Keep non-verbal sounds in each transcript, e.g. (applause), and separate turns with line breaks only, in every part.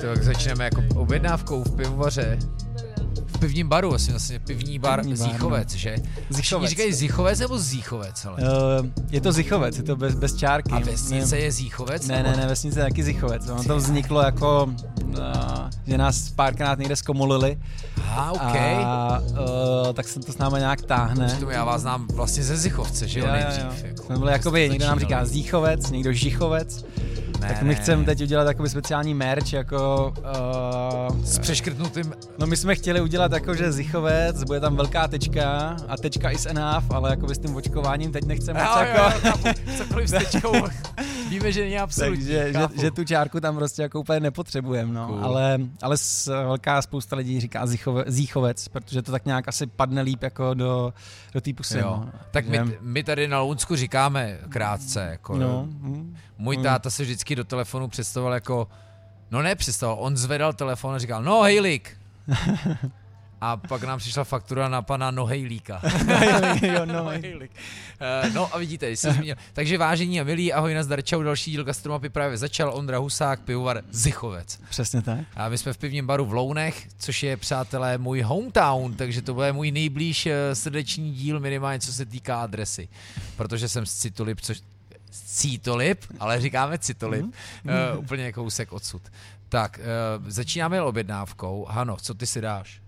Tak začneme jako objednávkou v pivovaře. V pivním baru, vlastně, vlastně pivní bar
Pivní bar,
Zíchovec, že?
Zichovec.
Říkají Zíchovec nebo Zíchovec, ale.
Uh, je to Zichovec, je to bez, bez čárky.
A vesnice
Ne-
je Zíchovec?
Ne, ne, ne, vesnice je taky Zichovec. Ono to vzniklo jako, uh, že nás párkrát někde zkomolili.
Aha, OK.
A uh, tak se to s náma nějak táhne.
Přitom já vás znám vlastně ze Zichovce, že jo, nejdřív. Jako,
Jsme byli jakoby, někdo nám říká. Zíchovec, někdo Žichovec.
Ne,
tak my chceme teď udělat takový speciální merch, jako... Uh,
S přeškrtnutým
No my jsme chtěli udělat jako, že Zichovec, bude tam velká tečka a tečka is enough, ale jako s tím očkováním teď nechceme moc jako...
jo, cokoliv s (laughs) tečkou. Víme, že není absolutní.
Takže že, že, tu čárku tam prostě jako úplně nepotřebujeme, no.
Cool.
Ale, ale s, velká spousta lidí říká Zichove, Zíchovec, protože to tak nějak asi padne líp jako do, do té pusy,
Jo.
no.
Tak my, my tady na Lounsku říkáme krátce. Jako,
No.
Můj
hm.
táta se vždycky do telefonu představoval jako, no ne představoval, on zvedal telefon a říkal, no hejlík. (laughs) A pak nám přišla faktura na pana Nohejlíka. (laughs)
jo, (laughs) no.
Nohejlík. Eh, No a vidíte, jsem zmínil. Takže vážení a milí, ahoj, nazdar, čau, další díl Gastromapy právě začal, Ondra Husák, pivovar Zichovec.
Přesně tak.
A my jsme v pivním baru v Lounech, což je, přátelé, můj hometown, takže to bude můj nejblíž eh, srdeční díl, minimálně co se týká adresy. Protože jsem z Citolip, což Cítolip, ale říkáme Citolip,
Mhm.
uh, úplně kousek odsud. Tak, uh, začínáme objednávkou. Hano, co ty si dáš?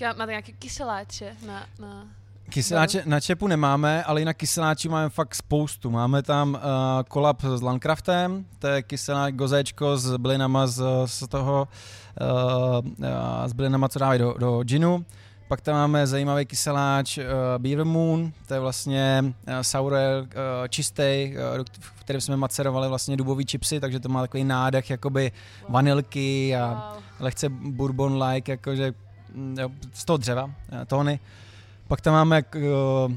Já máte nějaké kyseláče na, na...
Kyseláče na čepu nemáme, ale jinak kyseláčů máme fakt spoustu. Máme tam uh, kolab s Landcraftem, to je kyseláč gozéčko s bylinama z, z toho, uh, uh, s bylinama, co dávají do, do ginu. Pak tam máme zajímavý kyseláč uh, Beaver Moon, to je vlastně uh, sour uh, čistý, uh, v kterém jsme macerovali vlastně dubový chipsy, takže to má takový nádech jakoby vanilky a
Wow.
lehce bourbon-like, jakože mm, jo, z toho dřeva, eh, tóny. Pak tam máme uh,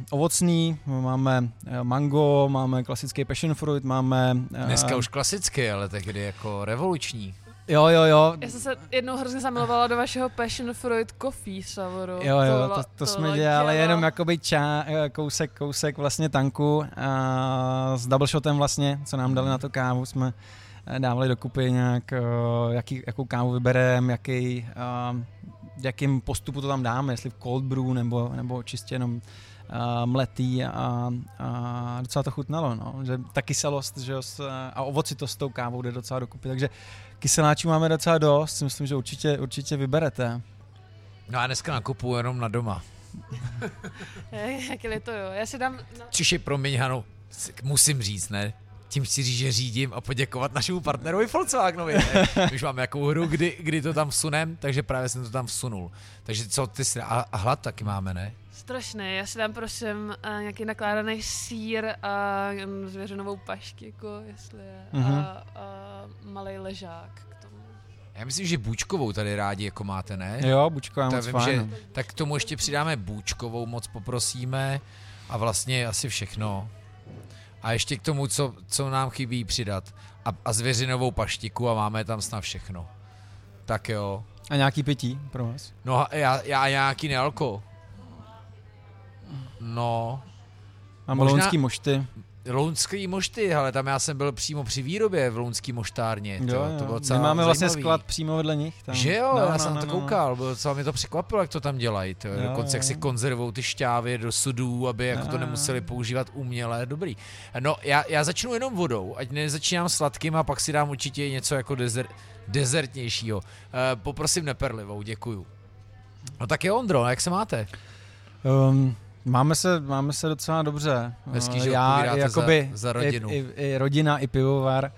ovocný, máme eh, mango, máme klasický passion fruit, máme... eh,
Dneska už klasicky, ale tehdy jako revoluční.
Jo, jo, jo.
Já jsem se jednou hrozně zamilovala do vašeho passion fruit coffee savoru.
Jo, jo,
bylo-
to, to jsme dělali
dělo.
jenom jakoby čá, eh, kousek, kousek vlastně tanku a s double shotem vlastně, co nám dali na to kávu, jsme eh, dávali dokupy nějak, eh, jaký, jakou kávu vybereme, jaký, jakým postupu to tam dáme, jestli v cold brew nebo, nebo čistě jenom uh, mletý a, a docela to chutnalo, no. že ta kyselost že s, a ovocitost s tou kávou jde docela dokupy, takže kyseláčů máme docela dost, si myslím, že určitě, určitě vyberete.
No a dneska nakupuju jenom na doma. (laughs)
Jak je to jo. Já si dám... Na...
Což je pro mě, Hano, s- musím říct, ne? Tím chci říct, že řídím a poděkovat našemu partnerovi Volkswagenovi. (laughs) Už máme jakou hru, kdy, kdy to tam vsunem, takže právě jsem to tam vsunul. Takže co ty si... A, a hlad taky máme, ne?
Strašné. Já si dám prosím uh, nějaký nakládaný sír a jen zvěřinovou paštiku, jestli je.
Mhm.
A, a malý ležák k tomu.
Já myslím, že bůčkovou tady rádi jako máte, ne?
Jo, bučko je
Tak
moc
vím,
fajn.
že, tak k tomu ještě přidáme bůčkovou, moc poprosíme a vlastně asi všechno. A ještě k tomu, co, co nám chybí přidat. A, a zvěřinovou paštiku a máme tam snad všechno. Tak jo.
A nějaký pití pro vás?
No a já, já nějaký nealko. No, Možná-
lounský mošty.
lounský mošty, ale tam já jsem byl přímo při výrobě v lounský moštárně. To,
Jo,
to bylo
jo. My máme vlastně
zajímavý.
sklad přímo vedle nich. Tam.
Že jo,
no,
já
no,
jsem
no,
to
no.
koukal, bylo docela mě to překvapilo, jak to tam dělají. To,
Jo,
dokonce jak
jo.
si konzervou ty šťávy do sudů, aby jako
Jo,
to
jo.
nemuseli používat uměle, dobrý. No já, já začnu jenom vodou, ať nezačínám sladkým a pak si dám určitě něco jako dezer, dezertnějšího. E, poprosím neperlivou, děkuju. No tak jo, Ondro, jak se máte?
Um, máme, se, máme se docela dobře.
Hezký,
Uh,
že
Já, jakoby,
za- za rodinu.
I, i, I rodina, i pivovar.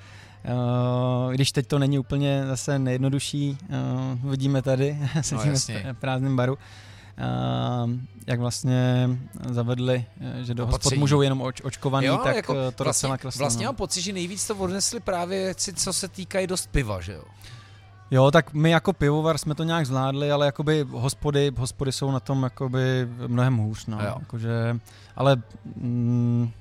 Uh, když teď to není úplně zase nejjednodušší, uh, vidíme tady, (laughs) sedíme v
jasně.
pr- prázdném baru, uh, jak vlastně zavedli, eh, že do hospod můžou jenom oč, očkovaný,
Jo,
tak
jako
to
vlastně,
docela kleslo.
vlastně
no.
mám pocit, že nejvíc to odnesli právě věci, co se týkají dost piva, že jo?
Jo, tak my jako pivovar jsme to nějak zvládli, ale jakoby hospody, hospody jsou na tom jakoby mnohem hůř, no.
Jo.
Jakože, ale mm,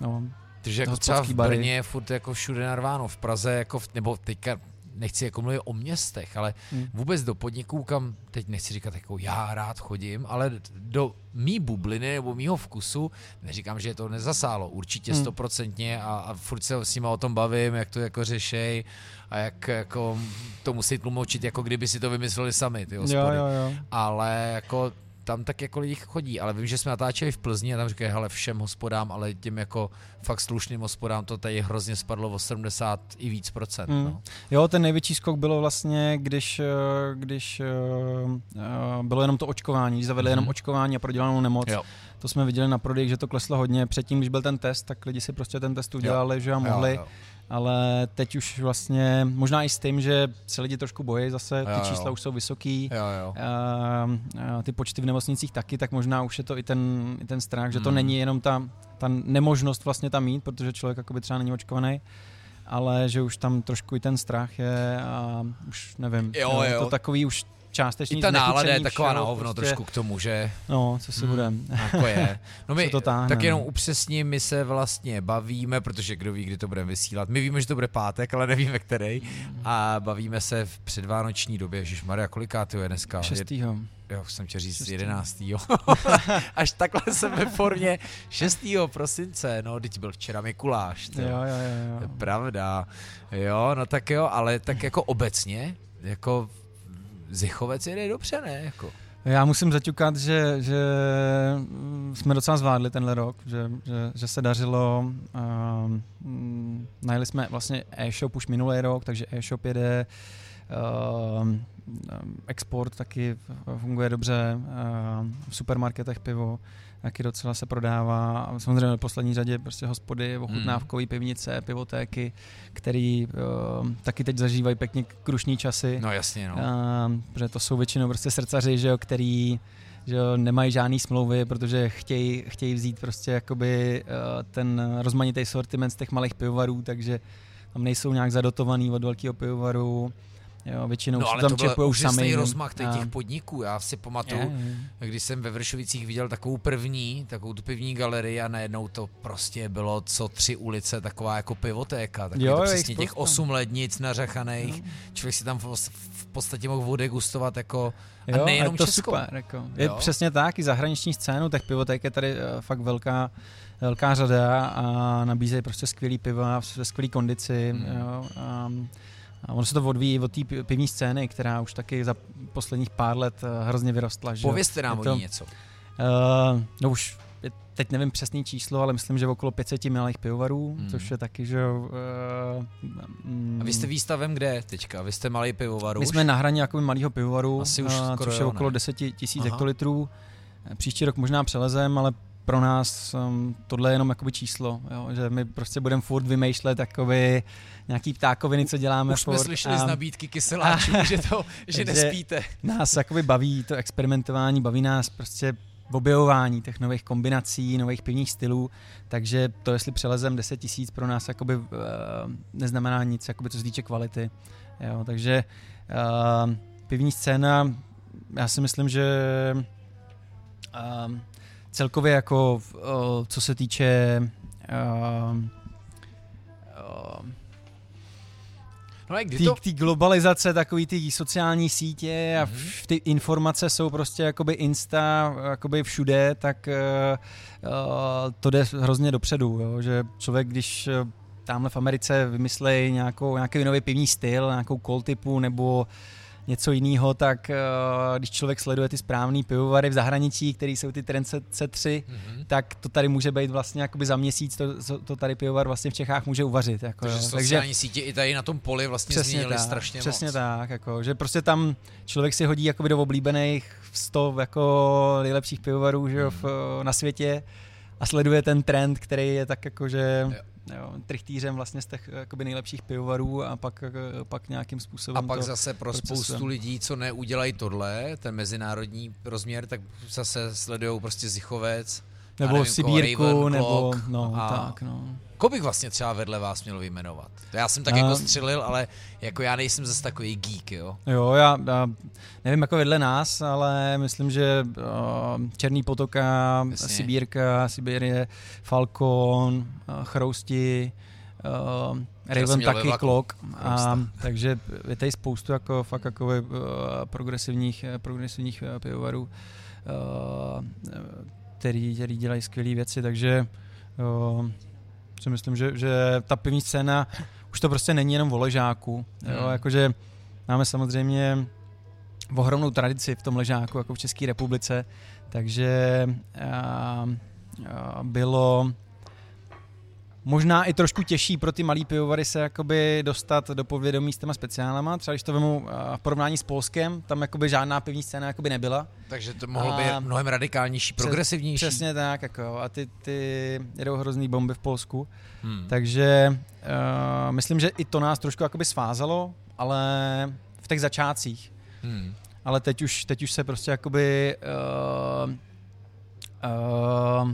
no,
Takže jako třeba v. Brně je furt jako všude narváno, v Praze jako v, nebo teďka nechci jako mluvit o městech, ale
Hmm.
vůbec do podniků, kam teď nechci říkat jako já rád chodím, ale do mý bubliny nebo mýho vkusu, neříkám, že je to nezasálo, určitě
Hmm.
stoprocentně a, a furt se s nimi o tom bavím, jak to jako řešej a jak jako to musí tlumočit, jako kdyby si to vymysleli sami, ty
Jo,
hospody.
jo, jo.
Ale jako tam tak jako lidi chodí, ale vím, že jsme natáčeli v Plzni a tam říkají, hele, všem hospodám, ale těm jako fakt slušným hospodám to tady hrozně spadlo o 70 i víc procent.
Mm.
No.
Jo, ten největší skok bylo vlastně, když, když eh, eh, bylo jenom to očkování, když zavedli
Mhm.
jenom očkování a prodělanou nemoc.
Jo.
To jsme viděli na prodej, že to kleslo hodně. Předtím, když byl ten test, tak lidi si prostě ten test udělali, že a mohli.
Jo, jo.
Ale teď už vlastně, možná i s tím, že se lidi trošku bojí zase, ty
Jo, jo.
čísla už jsou vysoký.
Jo, jo.
Ehm, eh, ty počty v nemocnicích taky, tak možná už je to i ten, i ten strach, že to
Mm.
není jenom ta, ta nemožnost vlastně tam mít, protože člověk jakoby třeba není očkovaný, ale že už tam trošku i ten strach je a už nevím,
Jo,
je
jo.
to takový už částečný
I ta nálada je taková na hovno
prostě,
trošku k tomu, že
No, co si
Mm.
budem.
jako je. No (laughs) my,
to táhne,
tak jenom
no.
upřesním, my se vlastně bavíme, protože kdo ví, kdy to budeme vysílat. My víme, že to bude pátek, ale nevíme který. A bavíme se v předvánoční době. Ježíš Maria, kolikátý je dneska?
Šestýho.
Jo, jsem chtěl říct
Šestý.
11. (laughs) Až takhle jsem ve formě 6. prosince, no, teď byl včera Mikuláš. to
Jo,
jo.
jo,
je
jo.
Pravda. Jo, no tak jo, ale tak jako obecně, jako Zichovec jede dobře, ne? Jako.
Já musím zaťukat, že, že jsme docela zvládli tenhle rok, že, že, že se dařilo. Mm, najeli jsme vlastně e-shop už minulý rok, takže e-shop jede, um, export taky funguje dobře, um, v supermarketech pivo taky docela se prodává. Samozřejmě v poslední řadě prostě hospody, ochutnávkové pivnice, pivotéky, který um, taky teď zažívají pěkně krušní časy.
No jasně, no.
Um, protože to jsou většinou prostě srdcaři, že jo, který že jo, nemají žádný smlouvy, protože chtějí, chtějí vzít prostě jakoby uh, ten rozmanitý sortiment z těch malých pivovarů, takže tam nejsou nějak zadotovaný od velkého pivovaru. Jo, většinou
No ale
tam
to byl
sami.
rozmach těch,
a-
těch podniků. Já si pamatuju,
Je, je.
když jsem ve Vršovicích viděl takovou první, takovou tu pivní galerii a najednou to prostě bylo co tři ulice, taková jako pivotéka. Tak
Jo,
to přesně těch osm lednic nařachaných. Člověk si tam v, v podstatě mohl odegustovat jako a
Jo,
nejenom
je to
Českou.
super. Jako. Je
Jo.
přesně tak, i zahraniční scénu, tak pivoték je tady eh, fakt velká, velká řada a nabízejí prostě skvělý piva ve skvělé kondici.
Mm.
Jo, a, a ono se to odvíjí od té pi- pivní scény, která už taky za posledních pár let eh, hrozně vyrostla. Že?
Povězte nám
Je
o
to-
ní něco.
Uh, no už teď nevím přesný číslo, ale myslím, že okolo 500 malých pivovarů,
Hmm.
což je taky, že uh,
A vy jste výstavem kde teďka? Vy jste malý pivovar
My
už?
jsme na hraně jako malého pivovaru,
Asi už skoro
což je okolo
ne?
10 tisíc hektolitrů. Příští rok možná přelezem, ale pro nás um, tohle je jenom jakoby číslo, jo, že my prostě budeme furt vymýšlet jakoby nějaký ptákoviny, co děláme
Už jsme
furt
slyšeli
a
z nabídky (laughs) kyseláčů, že, to, že nespíte.
nás jakoby baví to experimentování, baví nás prostě objevování těch nových kombinací, nových pivních stylů, takže to, jestli přelezem 10 tisíc pro nás jakoby, uh, neznamená nic, jakoby, co se týče kvality. Jo, takže uh, pivní scéna, já si myslím, že uh, celkově jako, uh, co se týče uh, uh,
No
Tý,
to...
globalizace, takový ty sociální sítě a
Mhm.
v, ty informace jsou prostě jakoby insta, jakoby všude, tak uh, uh, to jde hrozně dopředu, jo? že člověk, když uh, tamhle v Americe vymyslej nějakou, nějaký nový pivní styl, nějakou call typu nebo něco jiného, tak uh, když člověk sleduje ty správné pivovary v zahraničí, které jsou ty trendset 3,
Mhm.
tak to tady může být vlastně jakoby za měsíc, to, to tady pivovar vlastně v Čechách může uvařit. Jako,
Takže sociální sítě i tady na tom poli vlastně
Přesně
změnili
tak,
strašně
přesně
moc.
tak, jako, že prostě tam člověk si hodí jakoby do oblíbených 100 jako nejlepších pivovarů že, jo, v, na světě a sleduje ten trend, který je tak jako, že
Jo.
Jo, trichtýřem vlastně z těch jakoby nejlepších pivovarů a pak, eh, pak nějakým
A
způsobem
pak
to,
zase pro
procesem.
spoustu lidí, co neudělají tohle, ten mezinárodní rozměr, tak zase sledují prostě Zichovec.
nebo
nevím,
Sibírku,
Raven
nebo no,
a-
tak, no.
Koho bych vlastně třeba vedle vás měl vyjmenovat? Já jsem tak
A-
jako střelil, ale jako já nejsem zase takový geek, jo.
Jo, já, já nevím jako vedle nás, ale myslím, že uh, Černý potoka,
Jasně.
Sibírka, Sibírie, Falcon, uh, Chrousti, Uh, Raven taky. Clock, a, takže je tady spoustu jako fakt jako uh, progresivních, eh, progresivních uh, pivovarů, uh, který, který dělají skvělé věci, takže uh, si myslím, že, že ta pivní scéna už to prostě není jenom o ležáku, jo,
Hmm.
jakože máme samozřejmě ohromnou tradici v tom ležáku, jako v České republice, takže a, a bylo možná i trošku těžší pro ty malý pivovary se jakoby dostat do povědomí s těma speciálama. Třeba když to vemu a, v porovnání s Polskem, tam jakoby žádná pivní scéna jakoby nebyla.
Takže to mohlo být mnohem radikálnější, progresivnější.
Přesně tak, jako, a ty, ty jedou hrozný bomby v Polsku.
Hmm.
Takže uh, myslím, že i to nás trošku jakoby svázalo, ale v těch začátcích.
Hmm.
Ale teď už, teď už se prostě jakoby uh, uh,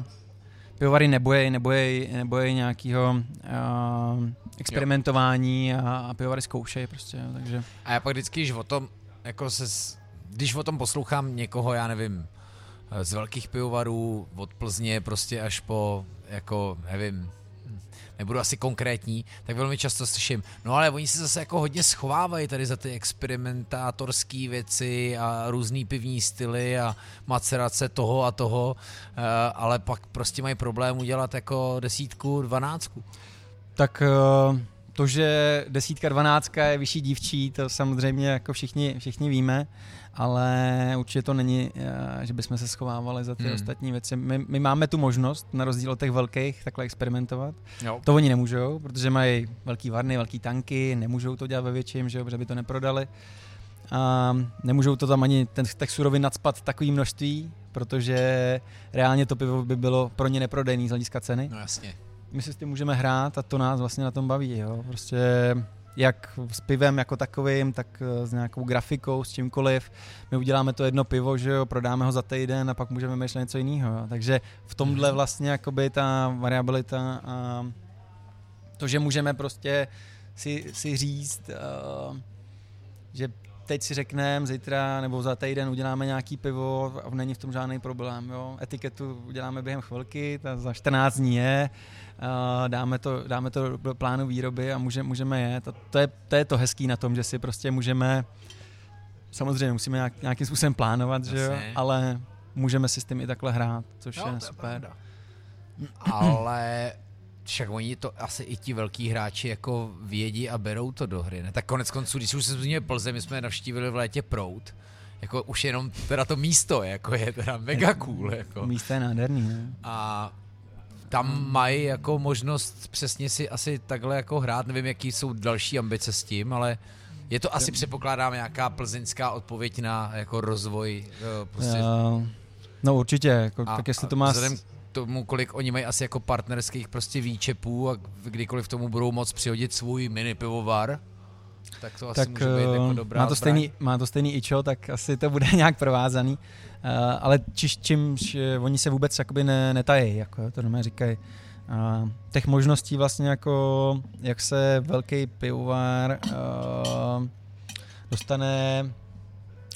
pivovary nebojí, nebojí, nebojí nějakého uh, experimentování a, a pivovary zkoušejí prostě, jo, takže
A já pak vždycky, když o tom, jako se, když o tom poslouchám někoho, já nevím, z velkých pivovarů, od Plzně prostě až po, jako, nevím, nebudu asi konkrétní, tak velmi často slyším, no ale oni se zase jako hodně schovávají tady za ty experimentátorské věci a různý pivní styly a macerace toho a toho, eh, ale pak prostě mají problém udělat jako desítku, dvanáctku.
Tak eh, to, že desítka, dvanáctka je vyšší dívčí, to samozřejmě jako všichni, všichni víme, ale určitě to není, eh, že bychom se schovávali za ty
Hmm.
ostatní věci. My, my máme tu možnost, na rozdíl od těch velkých, takhle experimentovat.
Jo.
To oni nemůžou, protože mají velký varny, velký tanky, nemůžou to dělat ve větším, že protože by to neprodali. A nemůžou to tam ani ten, těch surovin nadspat takový množství, protože reálně to pivo by bylo pro ně neprodejný z hlediska ceny
No jasně.
My si s tím můžeme hrát a to nás vlastně na tom baví. Jo? Prostě jak s pivem jako takovým, tak eh, s nějakou grafikou, s čímkoliv. My uděláme to jedno pivo, že jo, prodáme ho za týden a pak můžeme myšlet něco jiného. Jo? Takže v tomhle
Mhm.
vlastně jakoby ta variabilita a to, že můžeme prostě si, si říct, uh, že teď si řekneme, zítra nebo za týden uděláme nějaký pivo a není v tom žádný problém. Jo? Etiketu uděláme během chvilky, ta za 14 dní je, dáme, to, dáme to do plánu výroby a může, můžeme jet. A to, je, to je to hezký na tom, že si prostě můžeme, samozřejmě musíme nějak, nějakým způsobem plánovat, že jo? Ale můžeme si s tím i takhle hrát, což
Jo,
je
to je
super.
pravda. Ale však oni to asi i ti velký hráči jako vědí a berou to do hry. Ne? Tak konec konců, když už se zmínil Plze, my jsme navštívili v létě Prout, jako už jenom teda to místo jako je teda mega cool. Jako.
Místo je nádherný, ne?
A tam mají jako možnost přesně si asi takhle jako hrát, nevím, jaký jsou další ambice s tím, ale je to asi předpokládám nějaká plzeňská odpověď na jako rozvoj eh, prostě
Uh, no určitě, jako,
a,
tak jestli to má...
Vzhledem tomu, kolik oni mají asi jako partnerských prostě výčepů a kdykoliv tomu budou moc přihodit svůj mini pivovar, tak to asi
tak
může být jako
eh,
dobrá
má, to
zbraň.
stejný, má to stejný ičo, tak asi to bude (laughs) nějak provázaný. Uh, ale čiž, čímž eh, oni se vůbec jakoby ne, netají, jako to doma říkají. Uh, těch možností vlastně jako, jak se velký pivovar uh, dostane,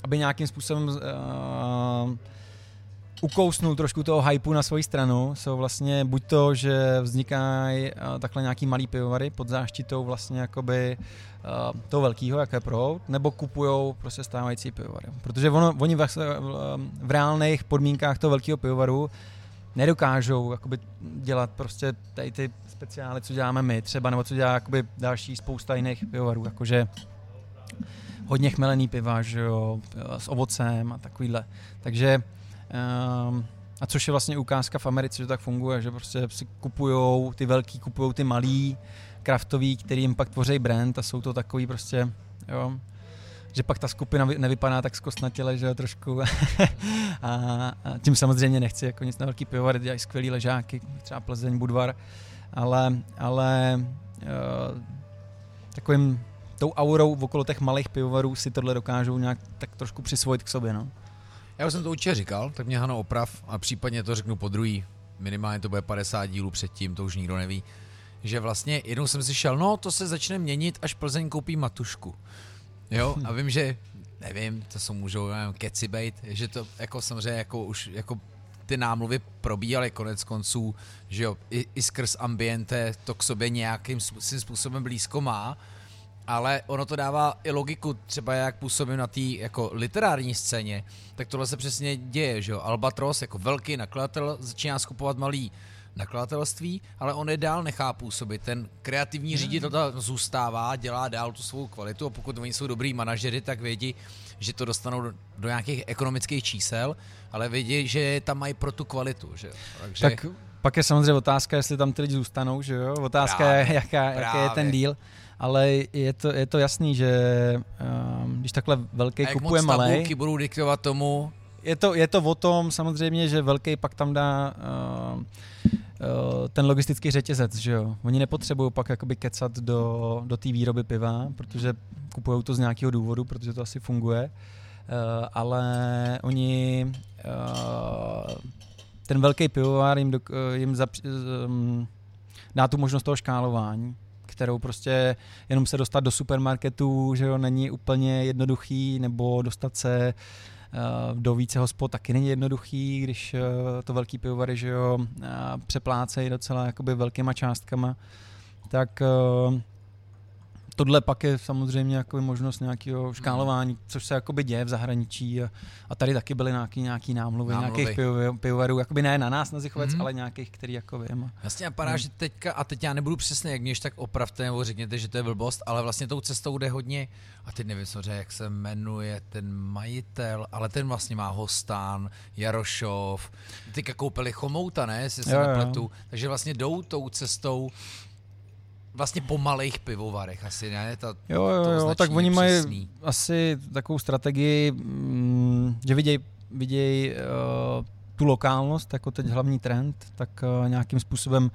aby nějakým způsobem uh, ukousnul trošku toho hypeu na svoji stranu, jsou vlastně buď to, že vznikají uh, takhle nějaký malý pivovary pod záštitou vlastně jakoby uh, toho velkého, je Prout, nebo kupujou prostě stávající pivovary. Protože ono, oni v, v reálných podmínkách toho velkého pivovaru nedokážou jakoby dělat prostě tady ty speciály, co děláme my třeba, nebo co dělá jakoby další spousta jiných pivovarů, jakože hodně chmelený piva, že jo, s ovocem a takovýhle. Takže um, a což je vlastně ukázka v Americe, že tak funguje, že prostě si kupujou ty velký, kupujou ty malý, kraftový, který jim pak tvoří brand a jsou to takový prostě, jo, že pak ta skupina vy- nevypadá tak zkostnatěle, že jo, trošku. (laughs) a, a tím samozřejmě nechci jako nic na velký pivovar, dělají skvělý ležáky, třeba Plzeň, Budvar, ale, ale uh, takovým tou aurou okolo těch malých pivovarů si tohle dokážou nějak tak trošku přisvojit k sobě, no.
Já už jsem to určitě říkal, tak mě Hano oprav a případně to řeknu po druhý, minimálně to bude 50 dílů předtím, to už nikdo neví, že vlastně jednou jsem si šel, no to se začne měnit, až Plzeň koupí matušku. Jo, a vím, že, nevím, to jsou můžou nevím, keci bejt, že to jako samozřejmě jako už jako ty námluvy probíhaly konec konců, že jo, i, i skrz ambiente to k sobě nějakým způsobem blízko má, ale ono to dává i logiku, třeba jak působím na té jako literární scéně, tak tohle se přesně děje, že jo. Albatros jako velký nakladatel začíná skupovat malý nakladatelství, ale on je dál nechá působit. Ten kreativní ředitel tam zůstává, dělá dál tu svou kvalitu a pokud oni jsou dobrý manažery, tak vědí, že to dostanou do, do nějakých ekonomických čísel, ale vědí, že tam mají pro tu kvalitu. Že?
Takže... Tak pak je samozřejmě otázka, jestli tam ty lidi zůstanou, že jo? Otázka právě, je, jaká, jaký je ten díl ale je to, je to jasný, že um, když takhle velký a kupuje malý.
budou diktovat tomu?
Je to, je to o tom samozřejmě, že velký pak tam dá uh, uh, ten logistický řetězec, že jo. Oni nepotřebují pak jakoby kecat do, do té výroby piva, protože kupují to z nějakého důvodu, protože to asi funguje, uh, ale oni uh, ten velký pivovar jim, do, jim um, dá tu možnost toho škálování kterou prostě jenom se dostat do supermarketu, že jo, není úplně jednoduchý, nebo dostat se uh, do více hospod taky není jednoduchý, když uh, to velký pivovary, že jo, uh, přeplácejí docela jakoby velkýma částkama, tak tohle pak je samozřejmě jako možnost nějakého škálování, což se jakoby děje v zahraničí a, a tady taky byly nějaký, nějaký námluvy, námluvy. nějakých pivovarů, jakoby ne na nás na Zichovec, mm-hmm. ale nějakých, který jako vím.
Jasně a padá, mm. že teďka, a teď já nebudu přesně, jak měš, tak opravte nebo řekněte, že to je blbost, ale vlastně tou cestou jde hodně, a teď nevím samozřejmě, jak se jmenuje ten majitel, ale ten vlastně má Hostán, Jarošov, teďka koupili Chomouta, ne, jestli se nepletu, takže vlastně jdou tou cestou vlastně po malých pivovarech asi, ne? Ta,
jo, jo, jo, tak oni mají asi takovou strategii, mm, že vidějí viděj, uh, tu lokálnost jako teď hlavní trend, tak uh, nějakým způsobem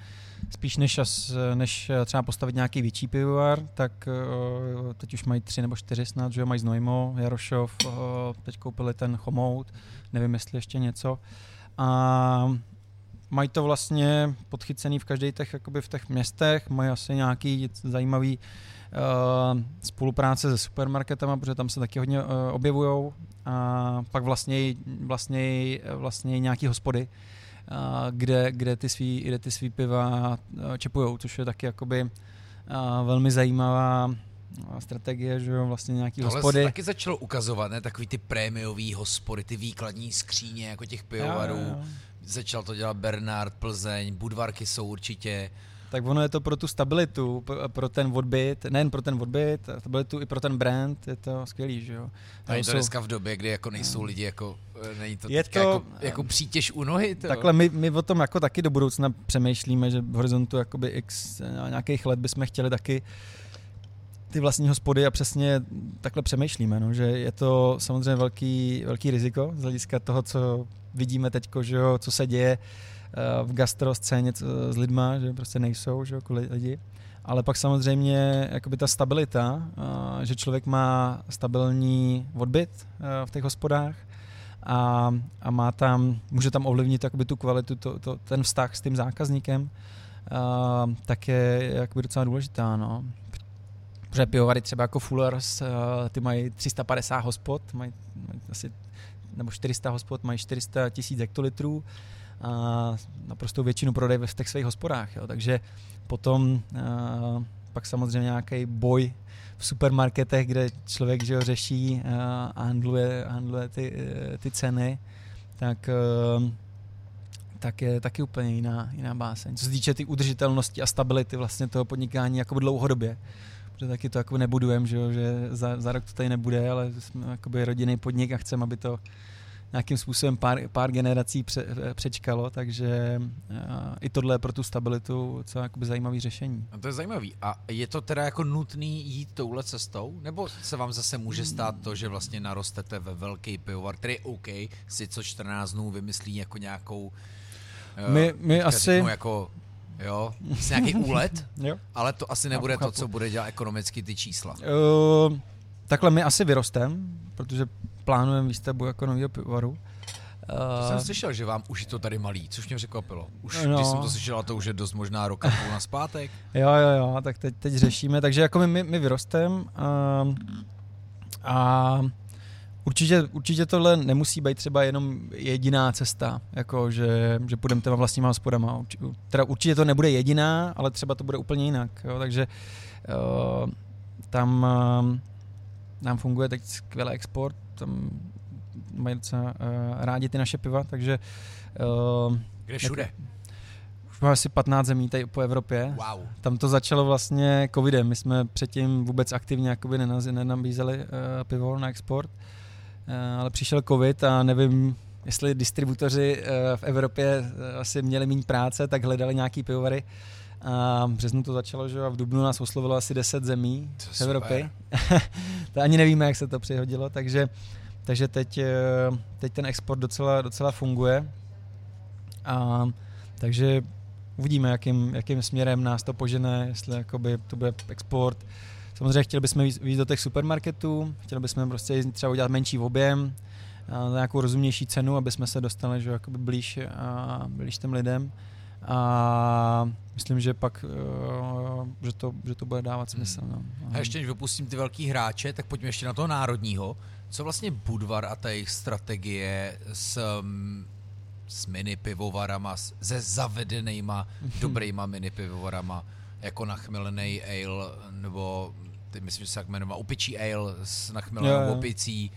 spíš než, as, než třeba postavit nějaký větší pivovar, tak uh, teď už mají tři nebo čtyři snad, že mají Znojmo, Jarošov, uh, teď koupili ten Chomout, nevím jestli ještě něco. A mají to vlastně podchycený v každých těch, jakoby v těch městech, mají asi nějaký zajímavý uh, spolupráce se supermarketama, protože tam se taky hodně uh, objevují a pak vlastně, vlastně, vlastně nějaký hospody, uh, kde, kde, ty svý, kde ty svý piva uh, čepujou, což je taky jakoby uh, velmi zajímavá strategie, že jo, vlastně nějaký Tohle hospody.
Tohle taky začalo ukazovat, ne, takový ty prémiový hospody, ty výkladní skříně, jako těch pivovarů, jo, jo začal to dělat Bernard, Plzeň, Budvarky jsou určitě.
Tak ono je to pro tu stabilitu, pro ten odbyt, nejen pro ten odbyt, stabilitu i pro ten brand, je to skvělý, že jo.
A je to jsou... dneska v době, kdy jako nejsou lidi, jako, e, není to, je to jako, jako přítěž u nohy. To.
Takhle my, my o tom jako taky do budoucna přemýšlíme, že v horizontu jakoby x nějakých let bychom chtěli taky ty vlastní hospody a přesně takhle přemýšlíme, no, že je to samozřejmě velký, velký riziko z hlediska toho, co vidíme teď, že jo, co se děje eh, v gastro scéně s lidma, že prostě nejsou že jo, lidi. Ale pak samozřejmě jakoby ta stabilita, eh, že člověk má stabilní odbyt eh, v těch hospodách a, a má tam, může tam ovlivnit jakoby tu kvalitu, to, to, ten vztah s tím zákazníkem, tak je jakoby docela důležitá. No. Protože pivovary třeba jako Fullers, ty mají 350 hospod, mají, mají asi nebo 400 hospod mají 400 tisíc hektolitrů a naprosto většinu prodají v těch svých hospodách. Jo. Takže potom a, pak samozřejmě nějaký boj v supermarketech, kde člověk že ho, řeší a handluje, handluje ty, e, ty ceny, tak, e, tak je taky úplně jiná, jiná báseň. Co se týče ty udržitelnosti a stability vlastně toho podnikání jako dlouhodobě protože taky to jako nebudujeme, že, že za, za rok to tady nebude, ale jsme jakoby rodinný podnik a chceme, aby to nějakým způsobem pár, pár generací pře, přečkalo, takže uh, i tohle je pro tu stabilitu co jakoby zajímavý řešení.
A to je zajímavý. A je to teda jako nutný jít touhle cestou? Nebo se vám zase může stát to, že vlastně narostete ve velký pivovar, který OK, si co 14 dnů vymyslí jako nějakou
my, my asi... Řeknu,
jako Jo, nějaký (laughs) úlet, jo. ale to asi nebude chápu, to, co bude dělat ekonomicky ty čísla. Uh,
takhle my asi vyrostem, protože plánujeme výstavbu jako nového pivovaru.
To jsem slyšel, že vám už je to tady malý, což mě překvapilo. Už no. když jsem to slyšel, to už je dost možná roka půl na zpátek. (laughs)
jo, jo, jo, tak teď, teď řešíme, takže jako my, my, my vyrostem uh, a Určitě, určitě tohle nemusí být třeba jenom jediná cesta, jako že, že půjdeme těma vlastníma hospodama. Teda určitě to nebude jediná, ale třeba to bude úplně jinak. Jo? Takže uh, tam uh, nám funguje teď skvělý export, tam mají docela uh, rádi ty naše piva, takže...
Uh, Kde všude? Jak,
už máme asi 15 zemí tady po Evropě.
Wow.
Tam to začalo vlastně covidem. My jsme předtím vůbec aktivně jakoby nenabízeli uh, pivo na export, uh, ale přišel covid a nevím, jestli distributoři uh, v Evropě uh, asi měli méně práce, tak hledali nějaký pivovary. A v březnu to začalo, že a v Dubnu nás oslovilo asi 10 zemí z Evropy. (laughs) to ani nevíme, jak se to přihodilo, takže, takže teď, teď ten export docela, docela funguje. A, takže uvidíme, jakým, jakým směrem nás to požene, jestli jakoby to bude export. Samozřejmě chtěli bychom víc do těch supermarketů, chtěli bychom prostě třeba udělat menší objem, a za nějakou rozumnější cenu, aby jsme se dostali že, jakoby blíž, a blíž těm lidem. A myslím, že pak, uh, že to, že to bude dávat smysl. Hmm. No.
A ještě než vypustím ty velký hráče, tak pojďme ještě na toho národního. Co vlastně Budvar a ta jejich strategie s um, s mini pivovarama, se zavedenýma (laughs) dobrýma mini pivovarama, jako nachmelený ale, nebo myslím, že se tak jmenuje, upičí ale s nachmelenou opicí.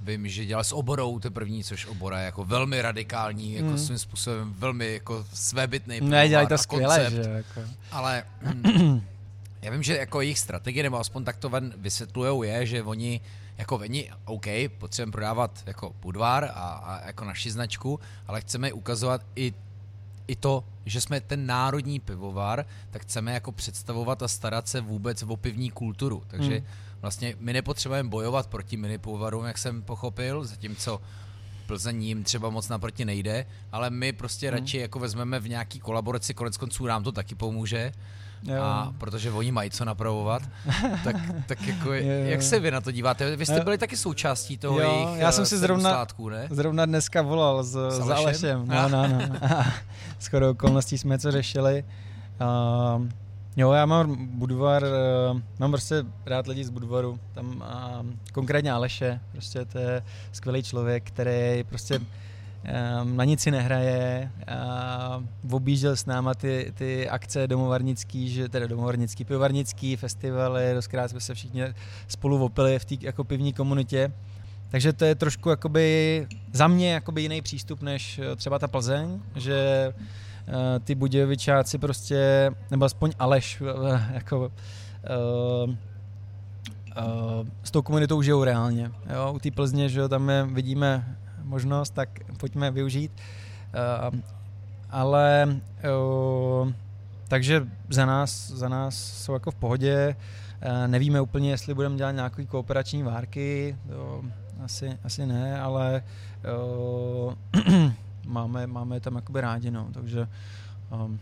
Vím, že dělal s oborou, to první, což obora je jako velmi radikální, jako mm. svým způsobem velmi jako svébytný
Ne, dělají to skvěle, že jako.
Ale (clears throat) já vím, že jako jejich strategie, nebo aspoň tak to ven vysvětlujou, je, že oni jako veni, OK, potřebujeme prodávat jako Budvar a, a jako naši značku, ale chceme ukazovat i i to, že jsme ten národní pivovar, tak chceme jako představovat a starat se vůbec o pivní kulturu. Takže hmm. vlastně my nepotřebujeme bojovat proti mini pivovarům, jak jsem pochopil, zatímco Plzeň jim třeba moc naproti nejde, ale my prostě hmm. radši jako vezmeme v nějaký kolaboraci, konec konců nám to taky pomůže Jo. A protože oni mají co napravovat, (laughs) tak, tak jako, jo, jak se vy na to díváte? Vy jste byli taky součástí toho jo, jejich
já jsem si
eh,
zrovna,
sládků, ne?
zrovna dneska volal s, s Alešem. No, no, no. (laughs) Skoro okolností jsme co řešili. Uh, jo, já mám Budvar, uh, mám prostě rád lidi z Budvaru, tam uh, konkrétně Aleše, prostě to je skvělý člověk, který prostě Ehm, na nic si nehraje, objížděl s náma ty, ty akce domovarnický, že, teda domovarnický, pivovarnický festivaly, doskrát jsme se všichni spolu opili v té jako pivní komunitě. Takže to je trošku jakoby za mě jakoby jiný přístup než eh, třeba ta Plzeň, že uh, ty Budějovičáci prostě, nebo aspoň Aleš, uh, jako uh, uh, s tou komunitou žijou reálně. Jo? U té Plzně, že tam je, vidíme možnost, tak pojďme využít. Uh, ale uh, takže za nás, za nás jsou jako v pohodě. Uh, nevíme úplně, jestli budeme dělat nějaké kooperační várky, to asi, asi ne, ale uh, (clears throat) máme, máme tam jakoby rádi, no, takže um,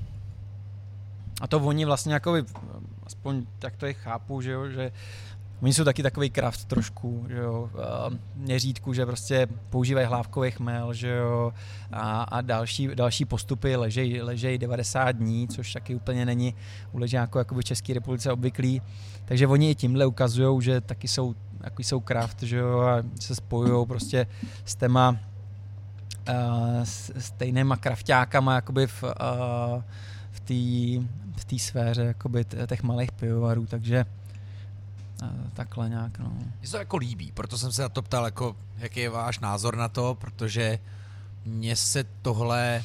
a to oni vlastně jakoby, aspoň tak to je chápu, že jo, že Oni jsou taky takový kraft trošku, že jo, měřítku, že prostě používají hlávkový chmel, že jo, a, a další, další postupy ležejí ležej 90 dní, což taky úplně není u ležáku jako v České republice obvyklý. Takže oni i tímhle ukazují, že taky jsou, jako jsou kraft, že jo, a se spojují prostě s téma uh, stejnýma kraftákama jakoby v, uh, v té v té sféře jakoby těch malých pivovarů, takže takhle nějak, no.
Mně se to jako líbí, proto jsem se na to ptal, jako, jaký je váš názor na to, protože mně se tohle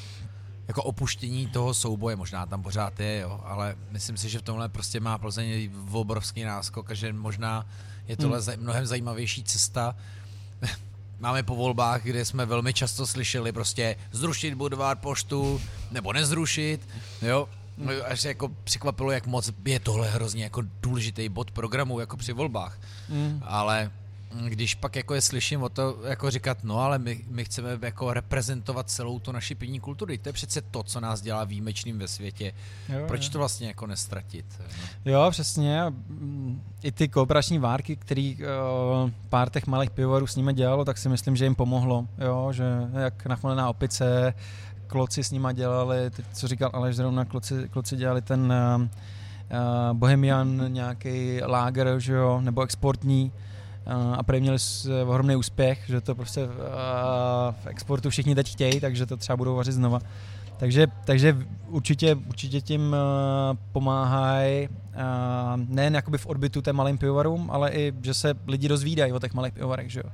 jako opuštění toho souboje, možná tam pořád je, jo, ale myslím si, že v tomhle prostě má Plzeň obrovský náskok a že možná je tohle hmm. mnohem zajímavější cesta. (laughs) Máme po volbách, kde jsme velmi často slyšeli prostě zrušit Budvar poštu, nebo nezrušit, jo, až se jako překvapilo, jak moc je tohle hrozně jako důležitý bod programu jako při volbách. Mm. Ale když pak jako je slyším o to, jako říkat, no ale my, my chceme jako reprezentovat celou tu naši pivní kulturu, to je přece to, co nás dělá výjimečným ve světě. Jo, Proč jo. to vlastně jako nestratit?
No? Jo, přesně. I ty kooperační várky, který uh, pár těch malých pivovarů s nimi dělalo, tak si myslím, že jim pomohlo. Jo, že jak nachmalená opice, kloci s nima dělali, teď, co říkal Aleš zrovna, kloci, kloci dělali ten uh, Bohemian nějaký láger, že jo, nebo exportní, uh, a prý měli ohromný úspěch, že to prostě uh, v exportu všichni teď chtějí, takže to třeba budou vařit znova. Takže, takže určitě, určitě tím uh, pomáhají uh, nejen jakoby v odbytu té malým pivovarům, ale i, že se lidi dozvídají o těch malých pivovarech, že jo.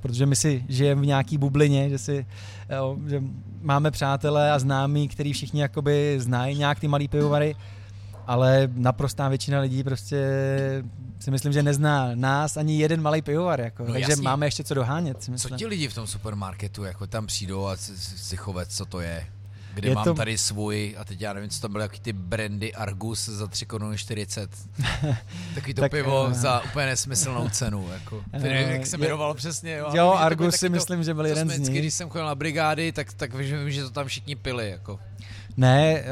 Protože my si žijeme v nějaký bublině, že si jo, že máme přátelé a známí, který všichni jakoby znají nějak ty malý pivovary, ale naprostá většina lidí prostě si myslím, že nezná nás ani jeden malý pivovar, jako.
No
takže
jasně.
máme ještě co dohánět. Si
Co
myslím.
ti lidi v tom supermarketu, jako tam přijdou a si- chovec, co to je? Kde
Je
mám
to-
tady svůj, a teď já nevím, co tam byly, jaký ty brandy Argus za 3 koruny 40. Takový to
Tak,
pivo
eh,
za úplně nesmyslnou cenu. Jako. (laughs) Teď nevím, jak se
je-
jmenovalo přesně. Jo,
Jo, Argus si
taky to-
myslím, že byl jeden z nich.
když jsem chodil na brigády, tak, tak vím, že to tam všichni pili. Jako.
Ne, eh,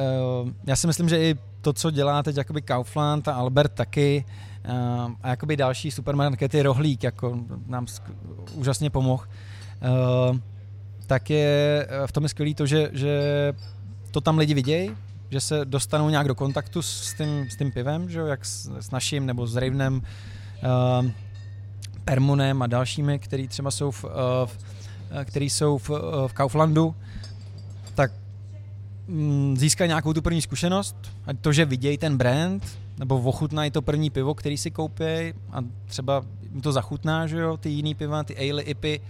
já si myslím, že i to, co dělá teď jakoby Kaufland a Albert taky eh, a jakoby další supermarkety Rohlík, jako nám úžasně pomohl, eh, tak je eh, v tom je skvělý to, že, že to tam lidi vidějí, že se dostanou nějak do kontaktu s tím, s tím pivem, že jo, jak s, s naším nebo s Ravenem, uh, Permunem a dalšími, který třeba jsou v, uh, v, eh, který jsou v, eh, v Kauflandu, tak mm, získají nějakou tu první zkušenost a to, že vidějí ten brand, nebo ochutnají to první pivo, který si koupí a třeba jim to zachutná, že jo, ty jiný piva, ty ale, ipy,